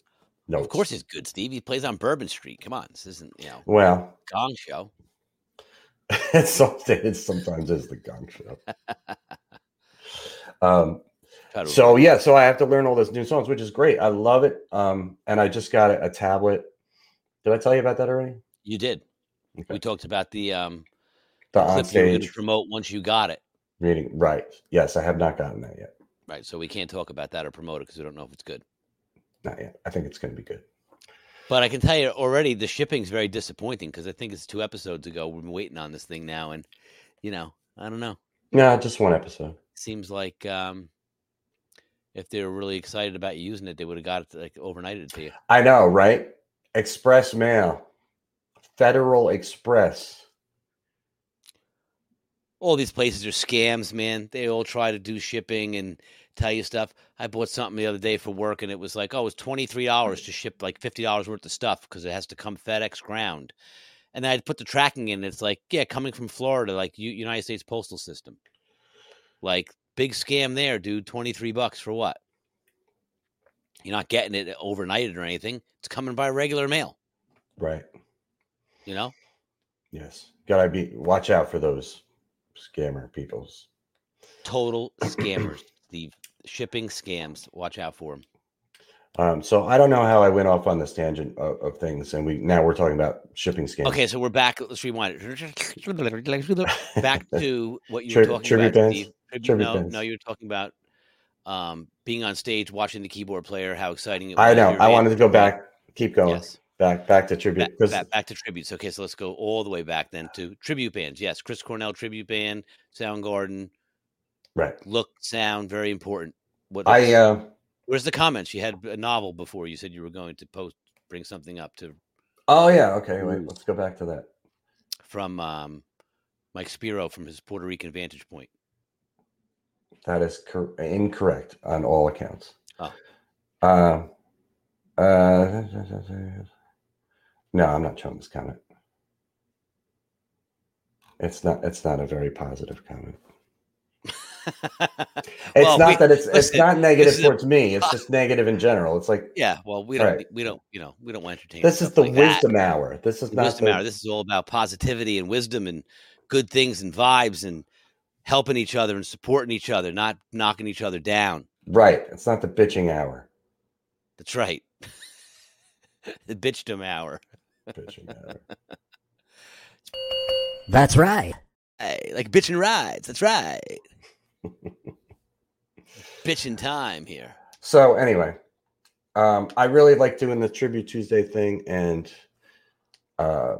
notes? Of course, he's good, Steve. He plays on Bourbon Street. Come on, this isn't you know Well, Gong Show. it's something. It's sometimes it's the gong show. um. So yeah, so I have to learn all those new songs, which is great. I love it. Um, and I just got a, a tablet. Did I tell you about that already? you did. We talked about the um The on clip you were going to promote once you got it. reading. Right. Yes, I have not gotten that yet. Right. So we can't talk about that or promote it because we don't know if it's good. Not yet. I think it's going to be good. But I can tell you already the shipping's very disappointing because I think it's two episodes ago. We've been waiting on this thing now, and you know, I don't know. No, just one episode. Seems like um if they were really excited about you using it, they would have got it like overnighted it to you. I know, right? Express mail, Federal Express. All these places are scams, man. They all try to do shipping and tell you stuff. I bought something the other day for work, and it was like, oh, it's twenty three dollars to ship like fifty dollars worth of stuff because it has to come FedEx ground. And then I'd put the tracking in. It's like, yeah, coming from Florida, like U- United States Postal System. Like big scam there, dude. Twenty three bucks for what? You're not getting it overnighted or anything. It's coming by regular mail. Right. You know. Yes. Gotta be watch out for those scammer peoples. Total scammers, Steve. Shipping scams. Watch out for them. Um, so I don't know how I went off on this tangent of, of things, and we now we're talking about shipping scams. Okay, so we're back. Let's rewind it. back to what you Tri- were talking tribute about. bands? Steve. Tribute- no, bands. no, you were talking about um, being on stage, watching the keyboard player, how exciting it was. I know. I wanted to go back, keep going, Yes, back, back to tribute back, back, back to tributes. Okay, so let's go all the way back then to tribute bands. Yes, Chris Cornell tribute band, Soundgarden, right. look, sound, very important. What I uh, Where's the comments? You had a novel before. You said you were going to post, bring something up to oh yeah, okay. Wait, let's go back to that. from um, Mike Spiro from his Puerto Rican vantage point. That is cor- incorrect on all accounts. Oh. Uh, uh, no, I'm not showing this comment. It's not. It's not a very positive comment. It's Well, not we- that it's it's not negative this is a- towards me. It's just negative in general. It's like Yeah, well, we don't, Right. we don't, you know, we don't want to entertain. this is the like that. Wizdumb Hour. This is The not wisdom the, hour. This is all about positivity and wisdom and good things and vibes and helping each other and supporting each other, not knocking each other down. right. It's not the bitching hour. That's right. the bitchdom hour. Bitching hour. That's right. Hey, like bitching rides. That's right. Bitching time here. So anyway, um, I really like doing the tribute Tuesday thing, and uh,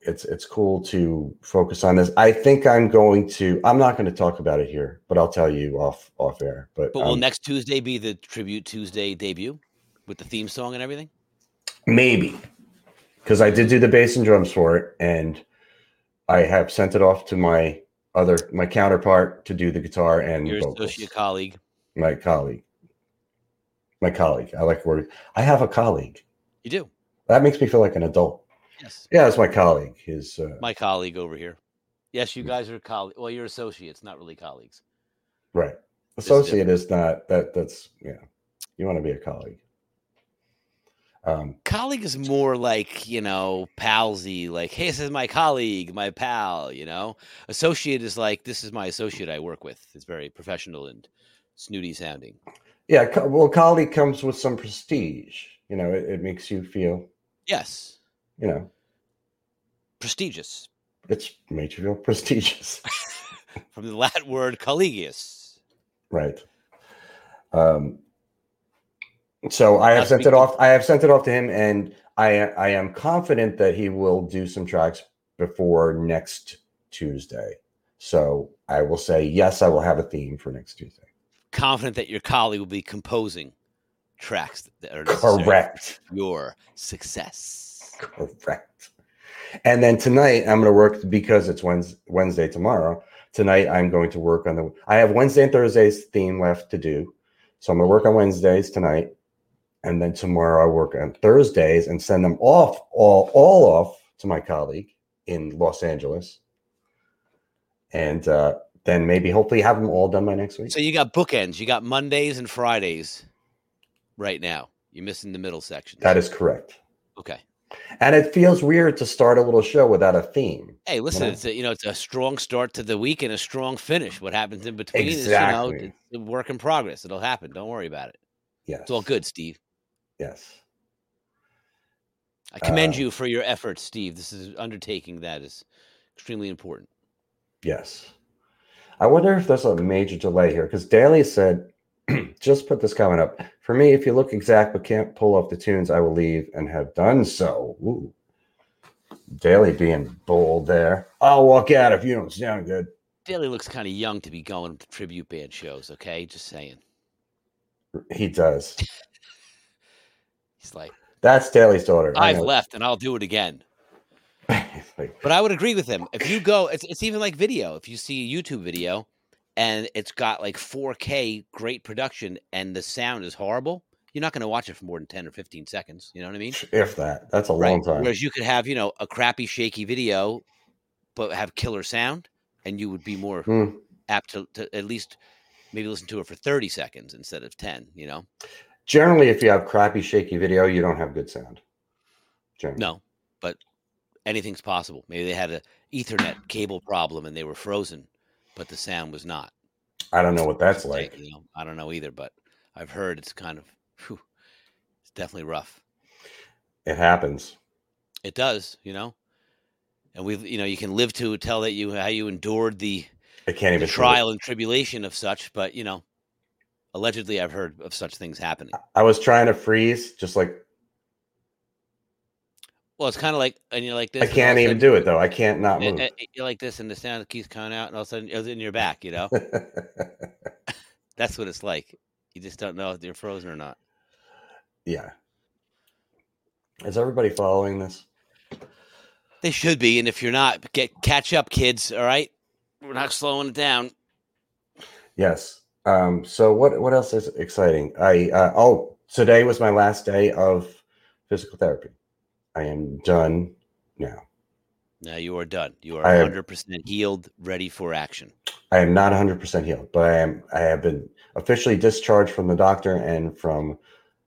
it's it's cool to focus on this. I think I'm going to. I'm not going to talk about it here, but I'll tell you off off air. But, But will um, next Tuesday be the tribute Tuesday debut with the theme song and everything? maybe because I did do the bass and drums for it, and I have sent it off to my other my counterpart to do the guitar and Your vocals, associate colleague. my colleague. My colleague. I like word. I have a colleague. You do. That makes me feel like an adult. Yes. Yeah, it's my colleague. His uh, My colleague over here. Yes, you guys are colleagues. Well, you're associates, not really colleagues. right. Associate is not that. That's yeah. You want to be a colleague. Um, Colleague is more like, you know, palsy, like, hey, this is my colleague, my pal, you know. Associate is like, this is my associate I work with. It's very professional and snooty sounding. yeah. Co- well, colleague comes with some prestige. You know, it, it makes you feel. Yes. You know, Prestigious. it's made you feel prestigious. From the Latin word collegius. Right. Um, so I have sent it off. I have sent it off to him, and I I am confident that he will do some tracks before next Tuesday. So I will say yes. I will have a theme for next Tuesday. Confident that your colleague will be composing tracks that are Correct. your success. Correct. And then tonight I'm going to work because it's Wednesday, Wednesday tomorrow. Tonight I'm going to work on the. I have Wednesday and Thursday's theme left to do, so I'm going to work on Wednesdays tonight, and then tomorrow I work on Thursdays and send them off all all off to my colleague in Los Angeles, and uh, then maybe hopefully have them all done by next week. So you got bookends. You got Mondays and Fridays right now. You're missing the middle section. That is correct. okay. And it feels weird to start a little show without a theme. Hey, listen, know? it's a, you know it's a strong start to the week and a strong finish. What happens in between is Exactly. you know it's a work in progress. It'll happen. Don't worry about it. Yes. It's all good, Steve. Yes. I commend Uh, you for your efforts, Steve. This is an undertaking that is extremely important. Yes. I wonder if there's a major delay here because Daly said, just put this comment up. For me, if you look exact but can't pull off the tunes, I will leave and have done so. Ooh. Daly being bold there. I'll walk out if you don't sound good. Daly looks kind of young to be going to tribute band shows. Okay, just saying. He does. He's like, That's Daly's daughter. I've left and I'll do it again. Like, But I would agree with him. If you go, it's, it's even like video. If you see a YouTube video and it's got like 4K, great production, and the sound is horrible, you're not going to watch it for more than 10 or 15 seconds. You know what I mean? if that. That's a long time. Whereas you could have, you know, a crappy, shaky video, but have killer sound, and you would be more Hmm. apt to, to at least maybe listen to it for 30 seconds instead of 10, you know? Generally, if you have crappy, shaky video, you don't have good sound. Generally. No, but anything's possible. Maybe they had a Ethernet cable problem and they were frozen, but the sound was not. I don't know what that's like. You know, I don't know either, but I've heard it's kind of, whew, it's definitely rough. It happens. It does, you know, and we've, you know, you can live to tell that you how you endured the, I can't even trial and tribulation of such, but you know, allegedly I've heard of such things happening. I was trying to freeze, just like Well, it's kind of like, and you're like this. I can't even sudden- do it though. I can't not and- move. and You're like this, and the sound keeps coming out, and all of a sudden it's in your back. You know, that's what it's like. You just don't know if you're frozen or not. yeah. Is everybody following this? They should be, and if you're not, get catch up, kids. All right, we're not slowing it down. Yes. Um, so what what else is exciting? I uh, oh today was my last day of physical therapy. I am done now. Now you are done. You are am- 100 percent healed, ready for action. I am not 100% healed, but I am I have been officially discharged from the doctor and from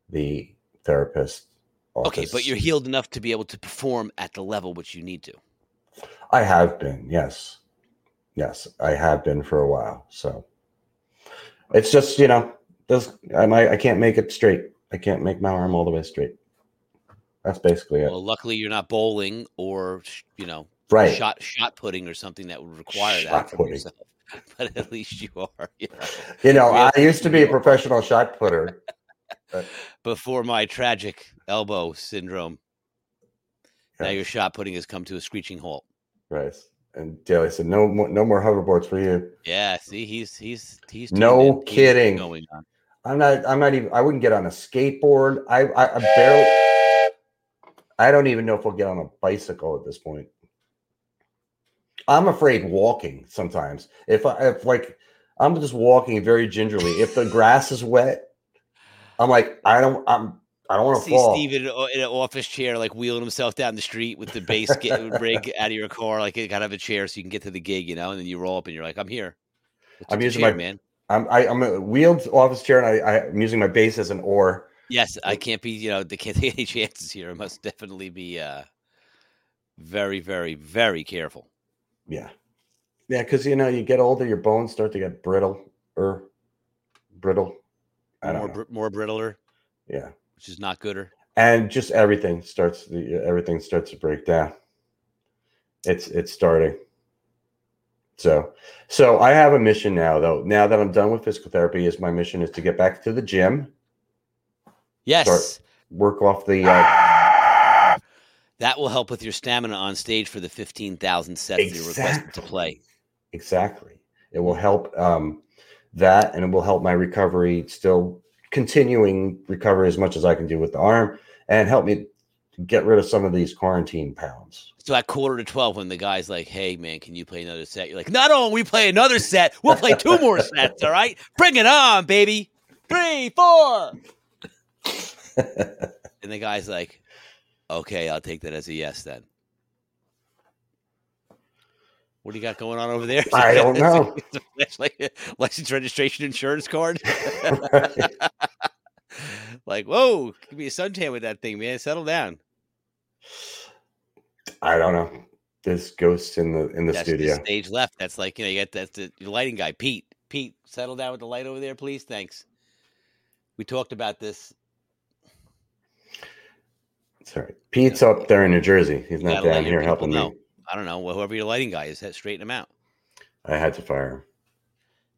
the therapist. Okay, but you're healed enough to be able to perform at the level which you need to. I have been, yes. Yes, I have been for a while. So it's just, you know, this I might I can't make it straight. I can't make my arm all the way straight. That's basically it. Well, luckily you're not bowling or you know right. shot shot putting or something that would require Shot that from putting. yourself. But at least you are. You know, You know. I used to be a professional shot putter. before my tragic elbow syndrome, now your shot putting has come to a screeching halt. Right. And Daly said, "No more, no more hoverboards for you." Yeah, see, he's he's he's No in. He knows kidding. on. I'm not. I'm not even. I wouldn't get on a skateboard. I, I, I barely. I don't even know if we'll get on a bicycle at this point. I'm afraid walking sometimes. If I, if like, I'm just walking very gingerly. If the grass is wet, I'm like, I don't, I'm, I don't want to See fall. Steve in, a- in an office chair, like wheeling himself down the street with the bass get, rig out of your car, like you gotta have a chair so you can get to the gig, you know. And then you roll up and you're like, "I'm here." I'm using chair, my- man. I'm, I, I'm a wheeled office chair, and I, I, I'm using my bass as an oar. Yes, I can't be. You know, they can't take any chances here. I must definitely be uh, very, very, very careful. Yeah, yeah, because you know, you get older, your bones start to get brittle or brittle. I More, br- more brittler, Yeah, which is not gooder. and just everything starts. The everything starts to break down. It's it's starting. So, so I have a mission now, though. Now that I'm done with physical therapy, is my mission is to get back to the gym, Yes, work off the. Uh, that will help with your stamina on stage for the fifteen thousand sets you're requested to play. Exactly. It will help um, that, and it will help my recovery. Still continuing recovery as much as I can do with the arm, and help me get rid of some of these quarantine pounds. So at quarter to twelve, when the guy's like, "Hey man, can you play another set?" You're like, "Not only we play another set, we'll play two more sets. All right, bring it on, baby. Three, four. And the guy's like, "Okay, I'll take that as a yes then." What do you got going on over there? I don't know. like license, registration, insurance card. Right. like, whoa, give me a suntan with that thing, man. Settle down. I don't know. There's ghosts in the in the That's studio. the stage left. That's like you know, you got that's the your lighting guy, Pete. Pete, settle down with the light over there, please. Thanks. We talked about this. Sorry, Pete's up there in New Jersey. He's not down here helping know. I don't know. Whoever your lighting guy is, straighten him out. I had to fire him.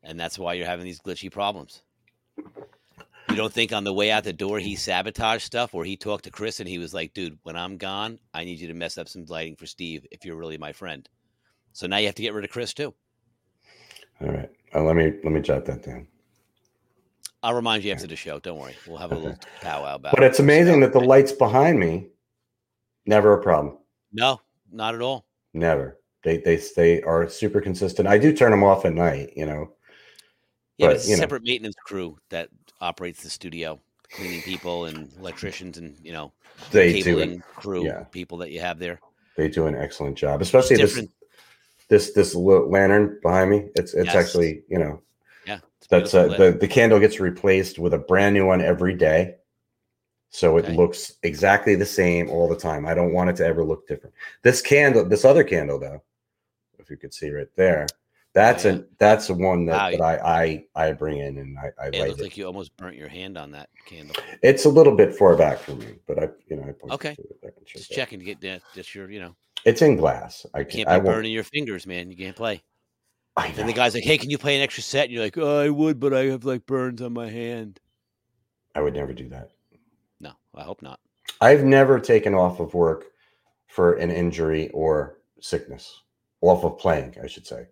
and that's why you're having these glitchy problems. You don't think on the way out the door he sabotaged stuff, or he talked to Chris and he was like, "Dude, when I'm gone, I need you to mess up some lighting for Steve if you're really my friend." So now you have to get rid of Chris too. All right, uh, let me let me jot that down. I'll remind you after the show. Don't worry, we'll have a little powwow about. But it's amazing that the lights behind me, never a problem. no, not at all. Never. They they they are super consistent. I do turn them off at night. You know. Yeah, But, it's a know. separate maintenance crew that operates the studio, cleaning people and electricians and you know They do cabling it. crew yeah. people that you have there. They do an excellent job, especially this this this lantern behind me. It's it's Yes. actually you know Yeah, that's uh, the the candle gets replaced with a brand new one every day, so it Okay. looks exactly the same all the time. I don't want it to ever look different. This candle, this other candle though, if you could see right there, that's yeah. an that's the one that, Wow, that I I I bring in and I, I It light looks it. like you almost burnt your hand on that candle. It's a little bit far back from me, but I you know I Okay. there and Just checking to get that. Just your, you know, It's in glass. I can't. can't I be won't. burning your fingers, man. You can't play. I And the guy's like, "Hey, can you play an extra set?" And you're like, "Oh, I would, but I have like burns on my hand." I would never do that. No, I hope not. I've never taken off of work for an injury or sickness. Off of playing, I should say.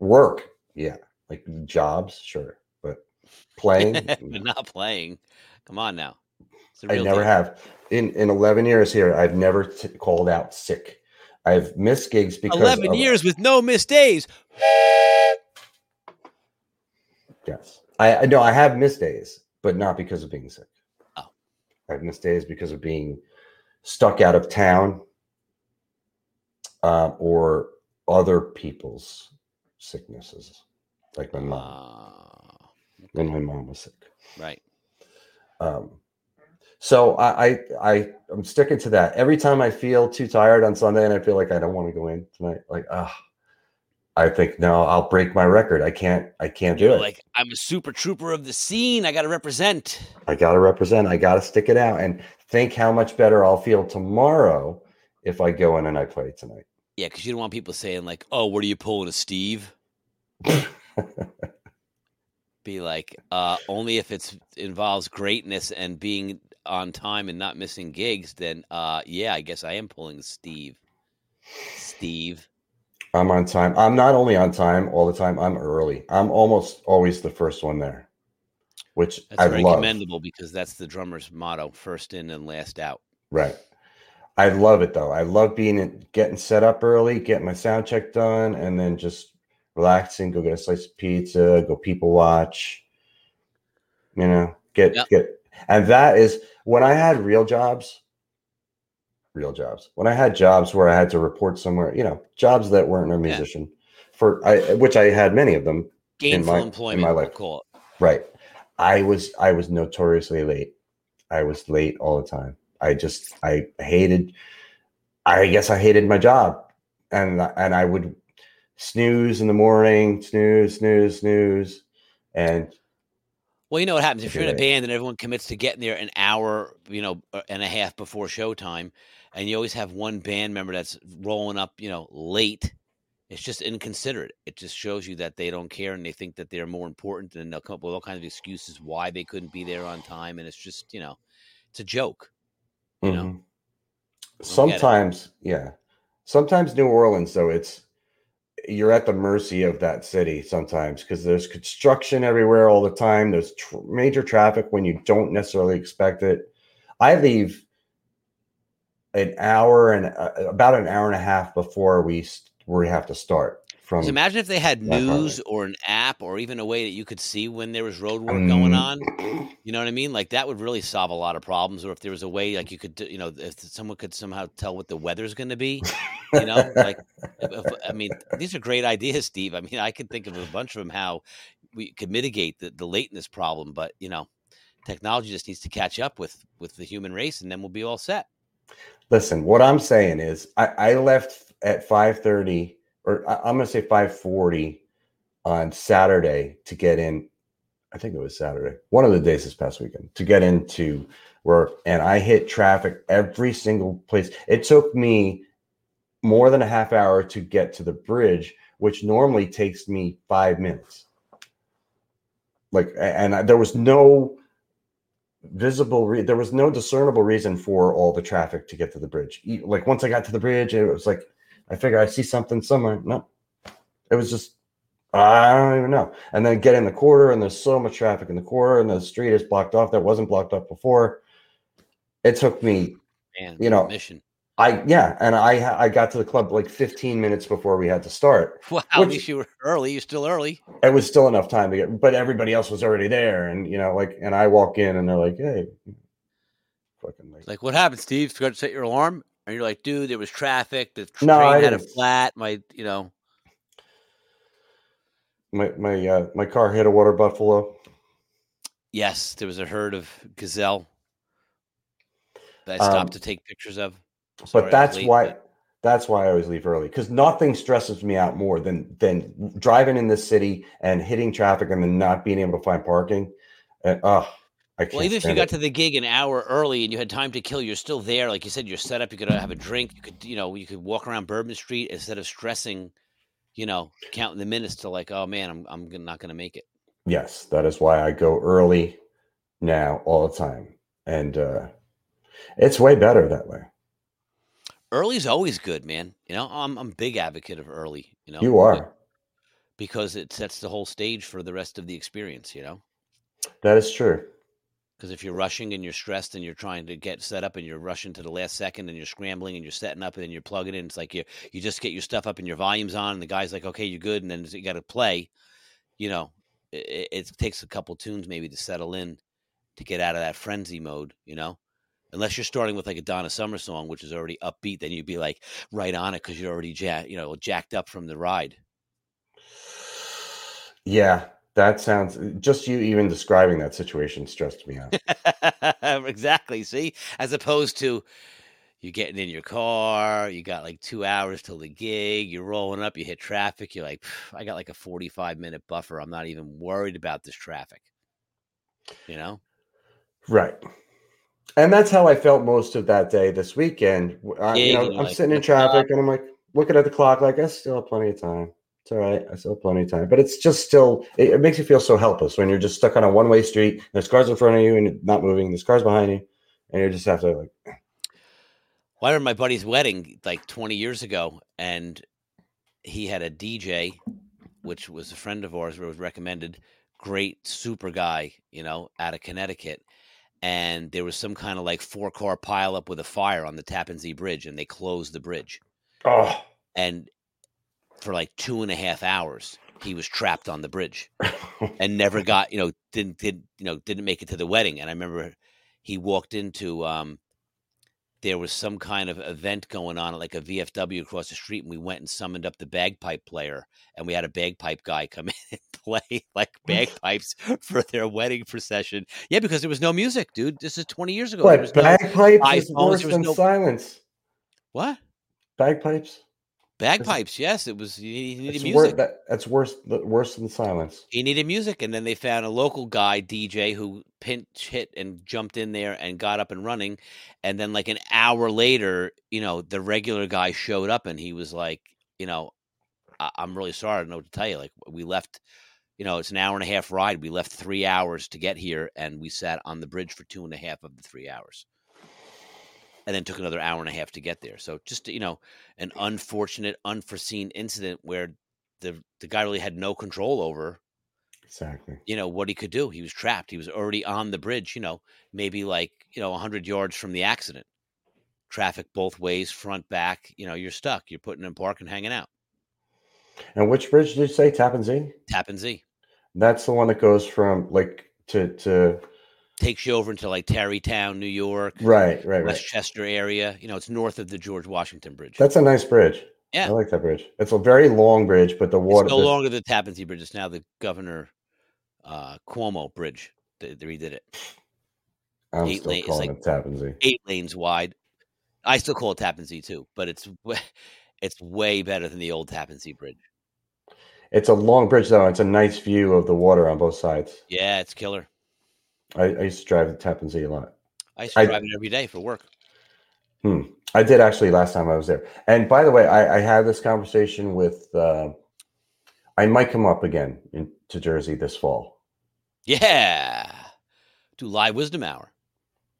Work, yeah. Like jobs, sure. But playing, but not playing. Come on now. I never have. In in 11 years here, I've never t- called out sick. I've missed gigs because Eleven of- years with no missed days. Yes. I I know I have missed days, but not because of being sick. I've missed days because of being stuck out of town uh, or other people's sicknesses, like my mom Uh, when my mom was sick. right. Um, so I, I I I'm sticking to that. Every time I feel too tired on Sunday and I feel like I don't want to go in tonight, like ah, I think no, I'll break my record. I can't I can't do it. like, I'm a super trooper of the scene. I got to represent. I got to represent. I got to stick it out and think how much better I'll feel tomorrow if I go in and I play tonight. Yeah, because you don't want people saying like, "Oh, what are you pulling a Steve?" Be like, uh, only if it involves greatness and being on time and not missing gigs. Then, uh, yeah, I guess I am pulling Steve. Steve. I'm on time. I'm not only on time all the time. I'm early. I'm almost always the first one there, which That's I very love. commendable because that's the drummer's motto: first in and last out. Right. I love it though. I love being in, getting set up early, getting my sound check done, and then just relaxing. Go get a slice of pizza. Go people watch. You know, get Yep. get And that is when I had real jobs, real jobs. When I had jobs where I had to report somewhere, you know, jobs that weren't a musician, for I, which I had many of them. Gainful my- in employment, my we'll life. call. Right. I was I was notoriously late. I was late all the time. I just I hated I guess I hated my job. And and I would snooze in the morning, snooze, snooze, snooze. And Well, you know what happens if you're in a band and everyone commits to getting there an hour, you know, uh, and a half before showtime, and you always have one band member that's rolling up, you know, late. It's just inconsiderate. It just shows you that they don't care and they think that they're more important, and they'll come up with all kinds of excuses why they couldn't be there on time, and it's just, you know, it's a joke. You know? Mhm. get it. sometimes, yeah. Sometimes New Orleans, though, it's you're at the mercy of that city sometimes because there's construction everywhere all the time. There's tr- major traffic when you don't necessarily expect it. I leave an hour and uh, about an hour and a half before we we have to start from imagine if they had that part of news or an app or even a way that you could see when there was road work going Mm. on. You know what I mean? Like that would really solve a lot of problems. Or if there was a way, like you could, do- you know, if someone could somehow tell what the weather's going to be. You know, like if, if- I mean, these are great ideas, Steve. I mean, I could think of a bunch of them how we could mitigate the, the lateness problem. But you know, technology just needs to catch up with with the human race, and then we'll be all set. Listen, what I'm saying is I, I left at 5:30 or I, I'm gonna say 5:40 on Saturday to get in. I think it was Saturday, one of the days this past weekend, to get into work. And I hit traffic every single place. It took me more than a half hour to get to the bridge, which normally takes me five minutes. Like, and I- there was no visible re- there was no discernible reason for all the traffic to get to the bridge. Like once i got to the bridge it was like i figure i see something somewhere. No it was just i don't even know. And then get in the quarter and there's so much traffic in the quarter and the street is blocked off that wasn't blocked off before. It took me Man, You know, mission. I yeah and i i got to the club like 15 minutes before we had to start Wow, at least you were early. You're still early. it was still enough time to get but everybody else was already there and you know like and i walk in and they're like hey fucking like like, what happened, Steve? Forgot to set your alarm? And you're like, dude, there was traffic. The No, train I had a didn't. flat. My, you know, my my uh my car hit a water buffalo yes, there was a herd of gazelle that I Um, stopped to take pictures of. Sorry, but that's why that's why I always leave early because nothing stresses me out more than than driving in the city and hitting traffic and then not being able to find parking. And I can't. Well, even if you got it. to the gig an hour early and you had time to kill, you're still there. Like you said, you're set up. You could uh, have a drink. You could, you know, you could walk around Bourbon Street instead of stressing, you know, counting the minutes to like, oh man, I'm I'm not going to make it. yes, that is why I go early now all the time, and uh it's way better that way. Early's always good, man. You know, I'm I'm a big advocate of early. You know, You are. because it sets the whole stage for the rest of the experience. You know. That is true. Because if you're rushing and you're stressed and you're trying to get set up and you're rushing to the last second and you're scrambling and you're setting up and then you're plugging in, it's like you you just get your stuff up and your volume's on and the guy's like, okay, you're good, and then you got to play. You know, it, it takes a couple tunes maybe to settle in to get out of that frenzy mode. You know, unless you're starting with like a Donna Summer song, which is already upbeat, then you'd be like right on it because you're already ja- you know jacked up from the ride. Yeah, that sounds. Just you even describing that situation stressed me out. exactly. See, as opposed to you're getting in your car, you got like two hours till the gig, you're rolling up, you hit traffic, you're like, I got like a 45 minute buffer. I'm not even worried about this traffic. You know? Right. And that's how I felt most of that day this weekend. I, uh, you Yeah, you're I'm like, sitting in traffic and I'm like looking at the clock, like I still have plenty of time. It's all right. I still have plenty of time. But it's just still, it, it makes you feel so helpless when you're just stuck on a one way street. And there's cars in front of you and not moving. There's cars behind you. And you just have to, like, Well, I remember my buddy's wedding like 20 years ago, and he had a DJ, which was a friend of ours, It was recommended. Great, super guy, you know, out of Connecticut. And there was some kind of like four car pileup with a fire on the Tappan Zee Bridge, and they closed the bridge. oh, And for like two and a half hours, he was trapped on the bridge and never got you know didn't did you know didn't make it to the wedding. And I remember he walked into um, there was some kind of event going on at like a VFW across the street, and we went and summoned up the bagpipe player, and we had a bagpipe guy come in and play like mm. bagpipes for their wedding procession. Yeah, because there was no music, dude. This is twenty years ago. What was no bagpipes is worse than no- silence. what Bagpipes. Bagpipes. Yes, it was. You needed music. wor- that, that's worse. Worse than silence. he needed music and then they found a local guy dj who pinch hit and jumped in there and got up and running and then like an hour later you know the regular guy showed up and he was like you know I- i'm really sorry i don't know what to tell you like we left you know it's an hour and a half ride we left three hours to get here and we sat on the bridge for two and a half of the three hours and then took another hour and a half to get there so just you know an unfortunate unforeseen incident where the the guy really had no control over Exactly. you know what he could do. He was trapped. He was already on the bridge. You know, maybe like you know hundred yards from the accident. Traffic both ways, front back. You know, you're stuck. You're putting in park and hanging out. And which bridge did you say? Tappan Zee. Tappan Zee That's the one that goes from like to to takes you over into like Tarrytown, New York, right, right, right. Westchester area. You know, it's north of the George Washington Bridge. That's a nice bridge. Yeah. I like that bridge. It's a very long bridge, but the water. it's no the- longer the Tappan Zee Bridge. It's now the Governor uh, Cuomo Bridge. They, they redid it. I'm eight still lane- calling like- it Tappan Zee. Eight lanes wide. I still call it Tappan Zee too, but it's it's way better than the old Tappan Zee Bridge. It's a long bridge though. It's a nice view of the water on both sides. Yeah, it's killer. I, I used to drive the Tappan Zee a lot. I used to I- drive it every day for work. Hmm. I did actually last time I was there. And by the way, I, I had this conversation with. Uh, I might come up again in, to Jersey this fall. Yeah. Do live Wizdumb Hour.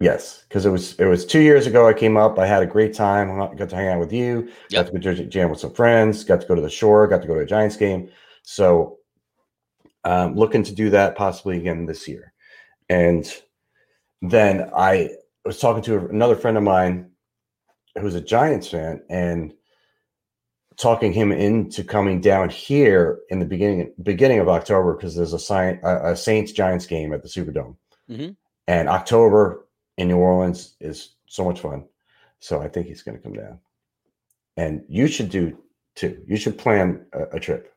Yes, because it was it was two years ago. I came up. I had a great time. Got to hang out with you. Yep. Got to go Jersey jam with some friends. Got to go to the shore. Got to go to a Giants game. So, um, looking to do that possibly again this year. And then I was talking to another friend of mine who's a Giants fan and talking him into coming down here in the beginning beginning of October because there's a, Sci- a, a Saints Giants game at the Superdome, Mhm. and October in New Orleans is so much fun. So I think he's going to come down, and you should do too. You should plan a, a trip,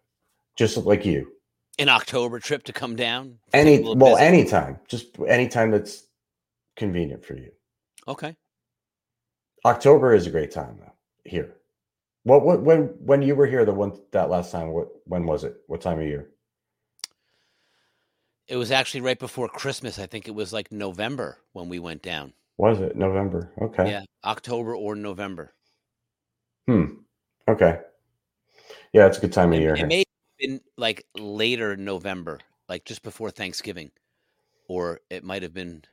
just like you. An October trip to come down. Any well, visit? anytime, just anytime that's convenient for you. Okay. October is a great time though. Here, what what when when you were here the one that last time? What when was it? What time of year? It was actually right before Christmas. I think it was like November when we went down. Was it November? Okay. Yeah. October or November. Hmm. Okay. Yeah, it's a good time of year. it here. may been like later November, like just before Thanksgiving. Or it might have been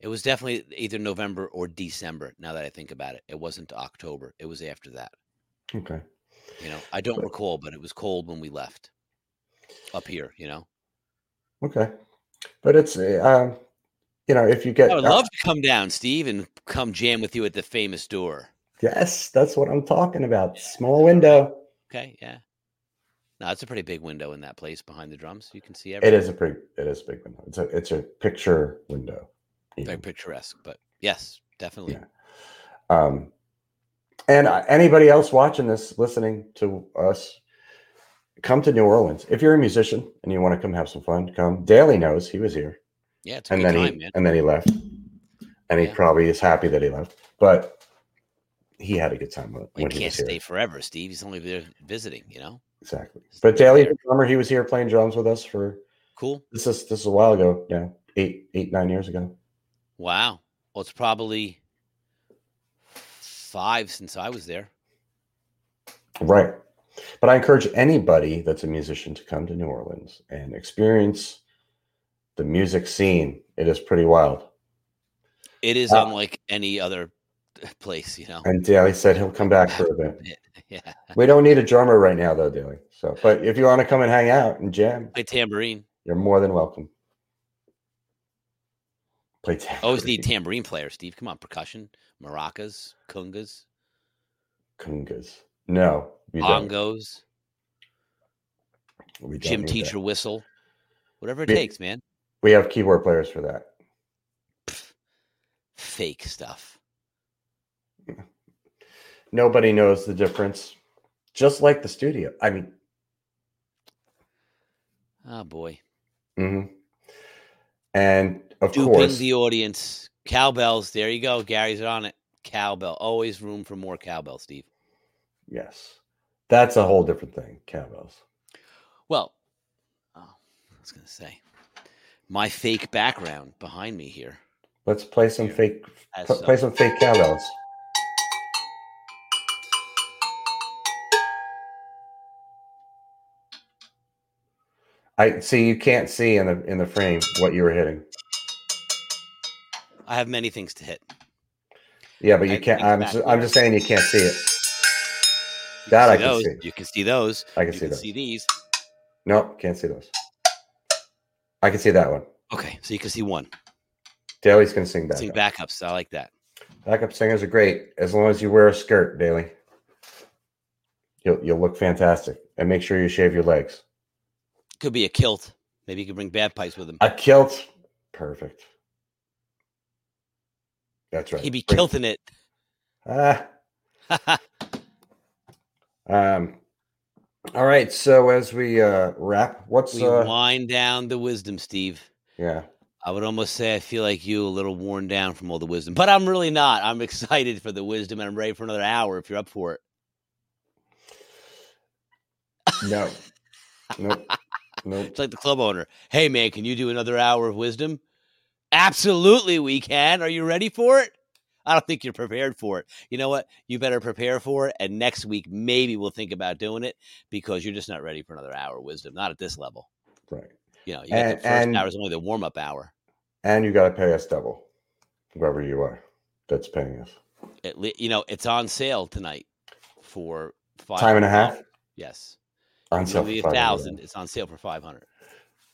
it was definitely either November or December, now that I think about it. It wasn't October. It was after that. Okay. You know, I don't But- recall, but it was cold when we left up here, you know. Okay. But it's uh, um, you know, if you get I would uh, love to come down, Steve, and come jam with you at the famous door. yes, that's what I'm talking about. Small window. Okay, yeah. No, it's a pretty big window in that place behind the drums. You can see everything. It is a pretty it is a big window. It's a it's a picture window. very know. picturesque, but yes, definitely. Yeah. Um, and uh, anybody else watching this, listening to us, come to New Orleans. If you're a musician and you want to come have some fun, come. Daly knows he was here, Yeah, it's a and good then time, he man. and then he left, and he Yeah. probably is happy that he left. But he had a good time when, Well, he he can't was here. stay forever, Steve. He's only there visiting, you know. Exactly. But Daly, drummer, he was here playing drums with us for Cool. this is this is a while ago. Yeah, eight eight nine years ago. Wow. Well, it's probably five since I was there. Right. But I encourage anybody that's a musician to come to New Orleans and experience the music scene. It is pretty wild. It is Uh, unlike any other place, you know. And Daly said he'll come back for a bit. Yeah. We don't need a drummer right now, though, Daly. So, but if you want to come and hang out and jam, Play tambourine. you're more than welcome. Play tambourine. Always need tambourine players, Steve. Come on, percussion, maracas, kungas, congas. No, don't. bongos. We Gym teacher that. whistle, whatever it Be- takes, man. We have keyboard players for that. Fake stuff. Nobody knows the difference. Just like the studio. I mean, Oh boy. Mm-hmm. and of Duping course, the audience. Cowbells. There you go. Gary's on it. Cowbell. Always room for more cowbell, Steve. yes, that's a whole different thing. Cowbells. Well, oh, I was going to say, my fake background behind me here. Let's play some Here. fake. Play some fake cowbells. I see. You can't see in the in the frame what you were hitting. I have many things to hit. Yeah, but you I can't. I'm just, I'm just saying you can't see it. You That I see can those. see. You can see those. I can you see can those. see these. Nope, can't see those. I can see that one. Okay, so you can see one. Daly's gonna sing back. Sing backups. I like that. Backup singers are great as long as you wear a skirt, Daly. You'll you'll look fantastic, and make sure you shave your legs. Could be a kilt. Maybe you could bring bad pipes with him. A kilt, perfect. That's right. He'd be kilting it. Ah, um. All right. So as we uh wrap, what's we uh wind down the wisdom, Steve. yeah I would almost say I feel like you a little worn down from all the wisdom, but I'm really not. I'm excited for the wisdom and I'm ready for another hour if you're up for it. no nope nope It's like the club owner. Hey man, can you do another hour of wisdom? Absolutely, we can. Are you ready for it? I don't think you're prepared for it. You know what? You better prepare for it. And next week, maybe we'll think about doing it because you're just not ready for another hour of wisdom. Not at this level. right. You know, you got And- the first and- hour is only the warm up hour. And you got to pay us double, whoever you are that's paying us. At le- you know, it's on sale tonight for five Time and a half Yes, on it's sale. a for 500. thousand. It's on sale for five hundred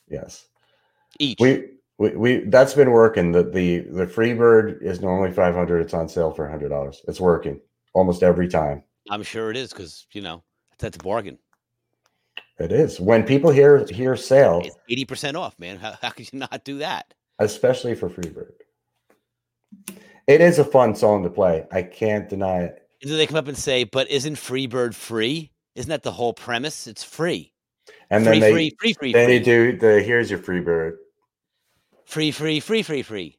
Yes. each. We, we we that's been working. The the the free bird is normally five hundred. It's on sale for hundred dollars. It's working almost every time. I'm sure it is because you know that's a bargain. It is when people hear hear sale, It's eighty percent off, man. How, how could you not do that? especially for free bird. It is a fun song to play. I can't deny it. And do they come up and say, "But isn't Freebird free? Isn't that the whole premise? It's free, And free, then they free, free, free, then free, they do the here's your free bird. free, free, free, free, free."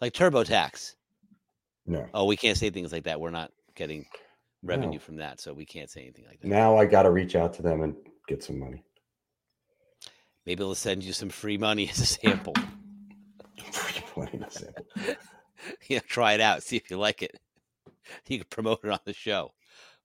Like TurboTax. No. Oh, we can't say things like that. We're not getting revenue No. from that, so we can't say anything like that. Now I got to reach out to them and get some money. Maybe they'll send you some free money as a sample. Free money to sample. you know, try it out, see if you like it. You can promote it on the show.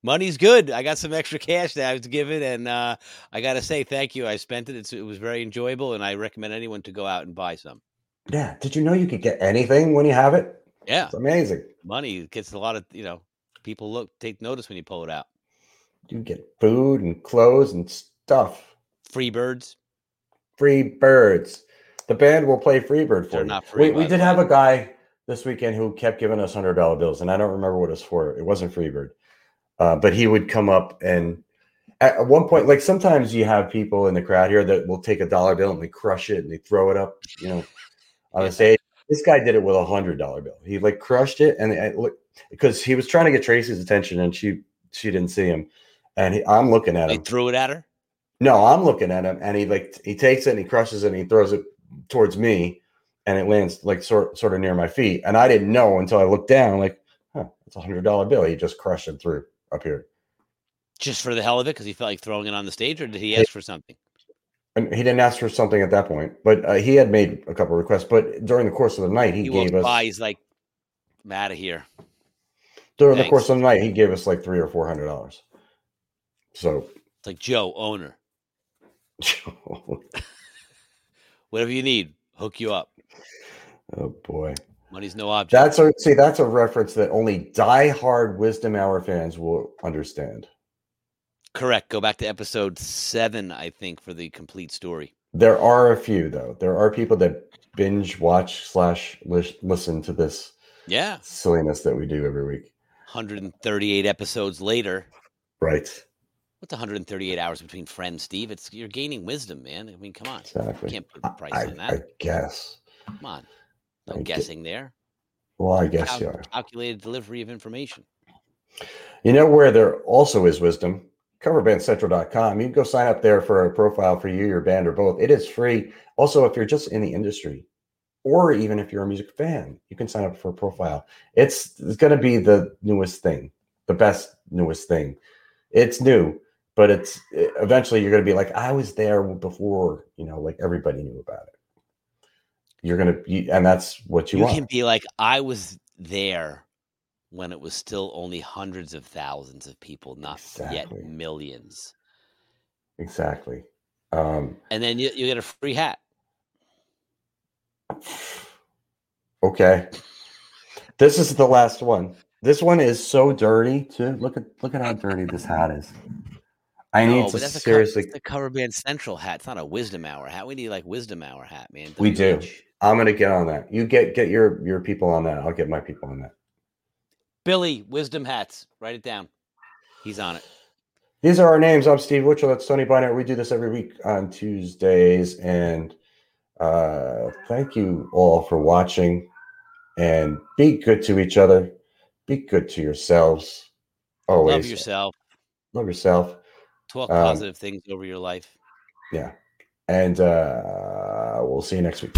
Money's good. I got some extra cash that I was given, and uh, I got to say thank you. I spent it. It's, it was very enjoyable, and I recommend anyone to go out and buy some. Yeah. Did you know you could get anything when you have it? Yeah, It's amazing. money gets a lot of you know people look take notice when you pull it out. You get food and clothes and stuff. Free birds. Free birds. The band will play Freebird for They're you. not free, we we did have a guy this weekend who kept giving us hundred dollar bills, and I don't remember what it was for. It wasn't Freebird, uh, but he would come up and at one point, like sometimes you have people in the crowd here that will take a dollar bill and they crush it and they throw it up, you know, on the stage. This guy did it with a hundred dollar bill. He like crushed it and I look because he was trying to get Tracy's attention and she she didn't see him, and he, I'm looking at him. threw it at her. No, I'm looking at him, and he like he takes it and he crushes it and he throws it towards me, and it lands like sort sort of near my feet. And I didn't know until I looked down, like, huh, it's a hundred dollar bill. He just crushed it through up here, Just for the hell of it, because he felt like throwing it on the stage, or did he ask for something? and he didn't ask for something at that point, but uh, he had made a couple requests. But during the course of the night, he, He gave us by. He's like, "I'm out of here." during the course of the night he gave us like three or four hundred dollars. So, It's like Joe, owner, Joe. whatever you need, hook you up. oh boy. Money's no object. That's a see. That's a reference that only diehard Wizdumb Hour fans will understand. Correct. Go back to episode seven, I think, for the complete story. There are a few though. There are people that binge watch slash listen to this Yeah. silliness that we do every week. 138 episodes later. Right. What's 138 hours between friends, Steve? It's you're gaining wisdom, man. I mean, come on. Exactly. You can't put a price I, on that. I guess. come on. No I get- guessing there. Well, I guess Cal- you are. calculated delivery of information. You know where there also is wisdom? Coverbandcentral.com. You can go sign up there for a profile for you, your band, or both. It is free. Also, if you're just in the industry, or even if you're a music fan, you can sign up for a profile. It's, it's going to be the newest thing, the best newest thing. It's new, but it's eventually you're going to be like, I was there before, you know, like everybody knew about it. You're going to be, and that's what you, You want. can be like, I was there when it was still only hundreds of thousands of people, not Exactly. yet millions. exactly. Um, And then you, you get a free hat. Okay. This is the last one. This one is so dirty too. Look at look at how dirty this hat is. I need to that's seriously. A, co- that's a cover band central hat. It's not a Wizdumb hour hat. We need like Wizdumb hour hat, man. We do. I'm gonna get on that. You get get your your people on that. I'll get my people on that. Billy, Wizdumb hats. Write it down. He's on it. These are our names. I'm Steve Witchell. That's Tony Bynert. We do this every week on Tuesdays. And uh, thank you all for watching. And be good to each other. Be good to yourselves. Always Love yourself. Love yourself. Talk Um, positive things over your life. Yeah. And uh, we'll see you next week.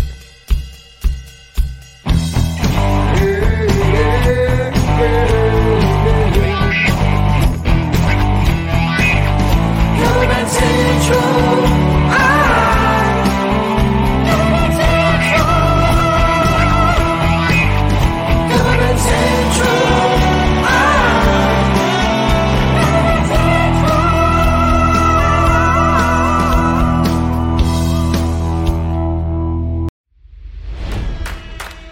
Human Central.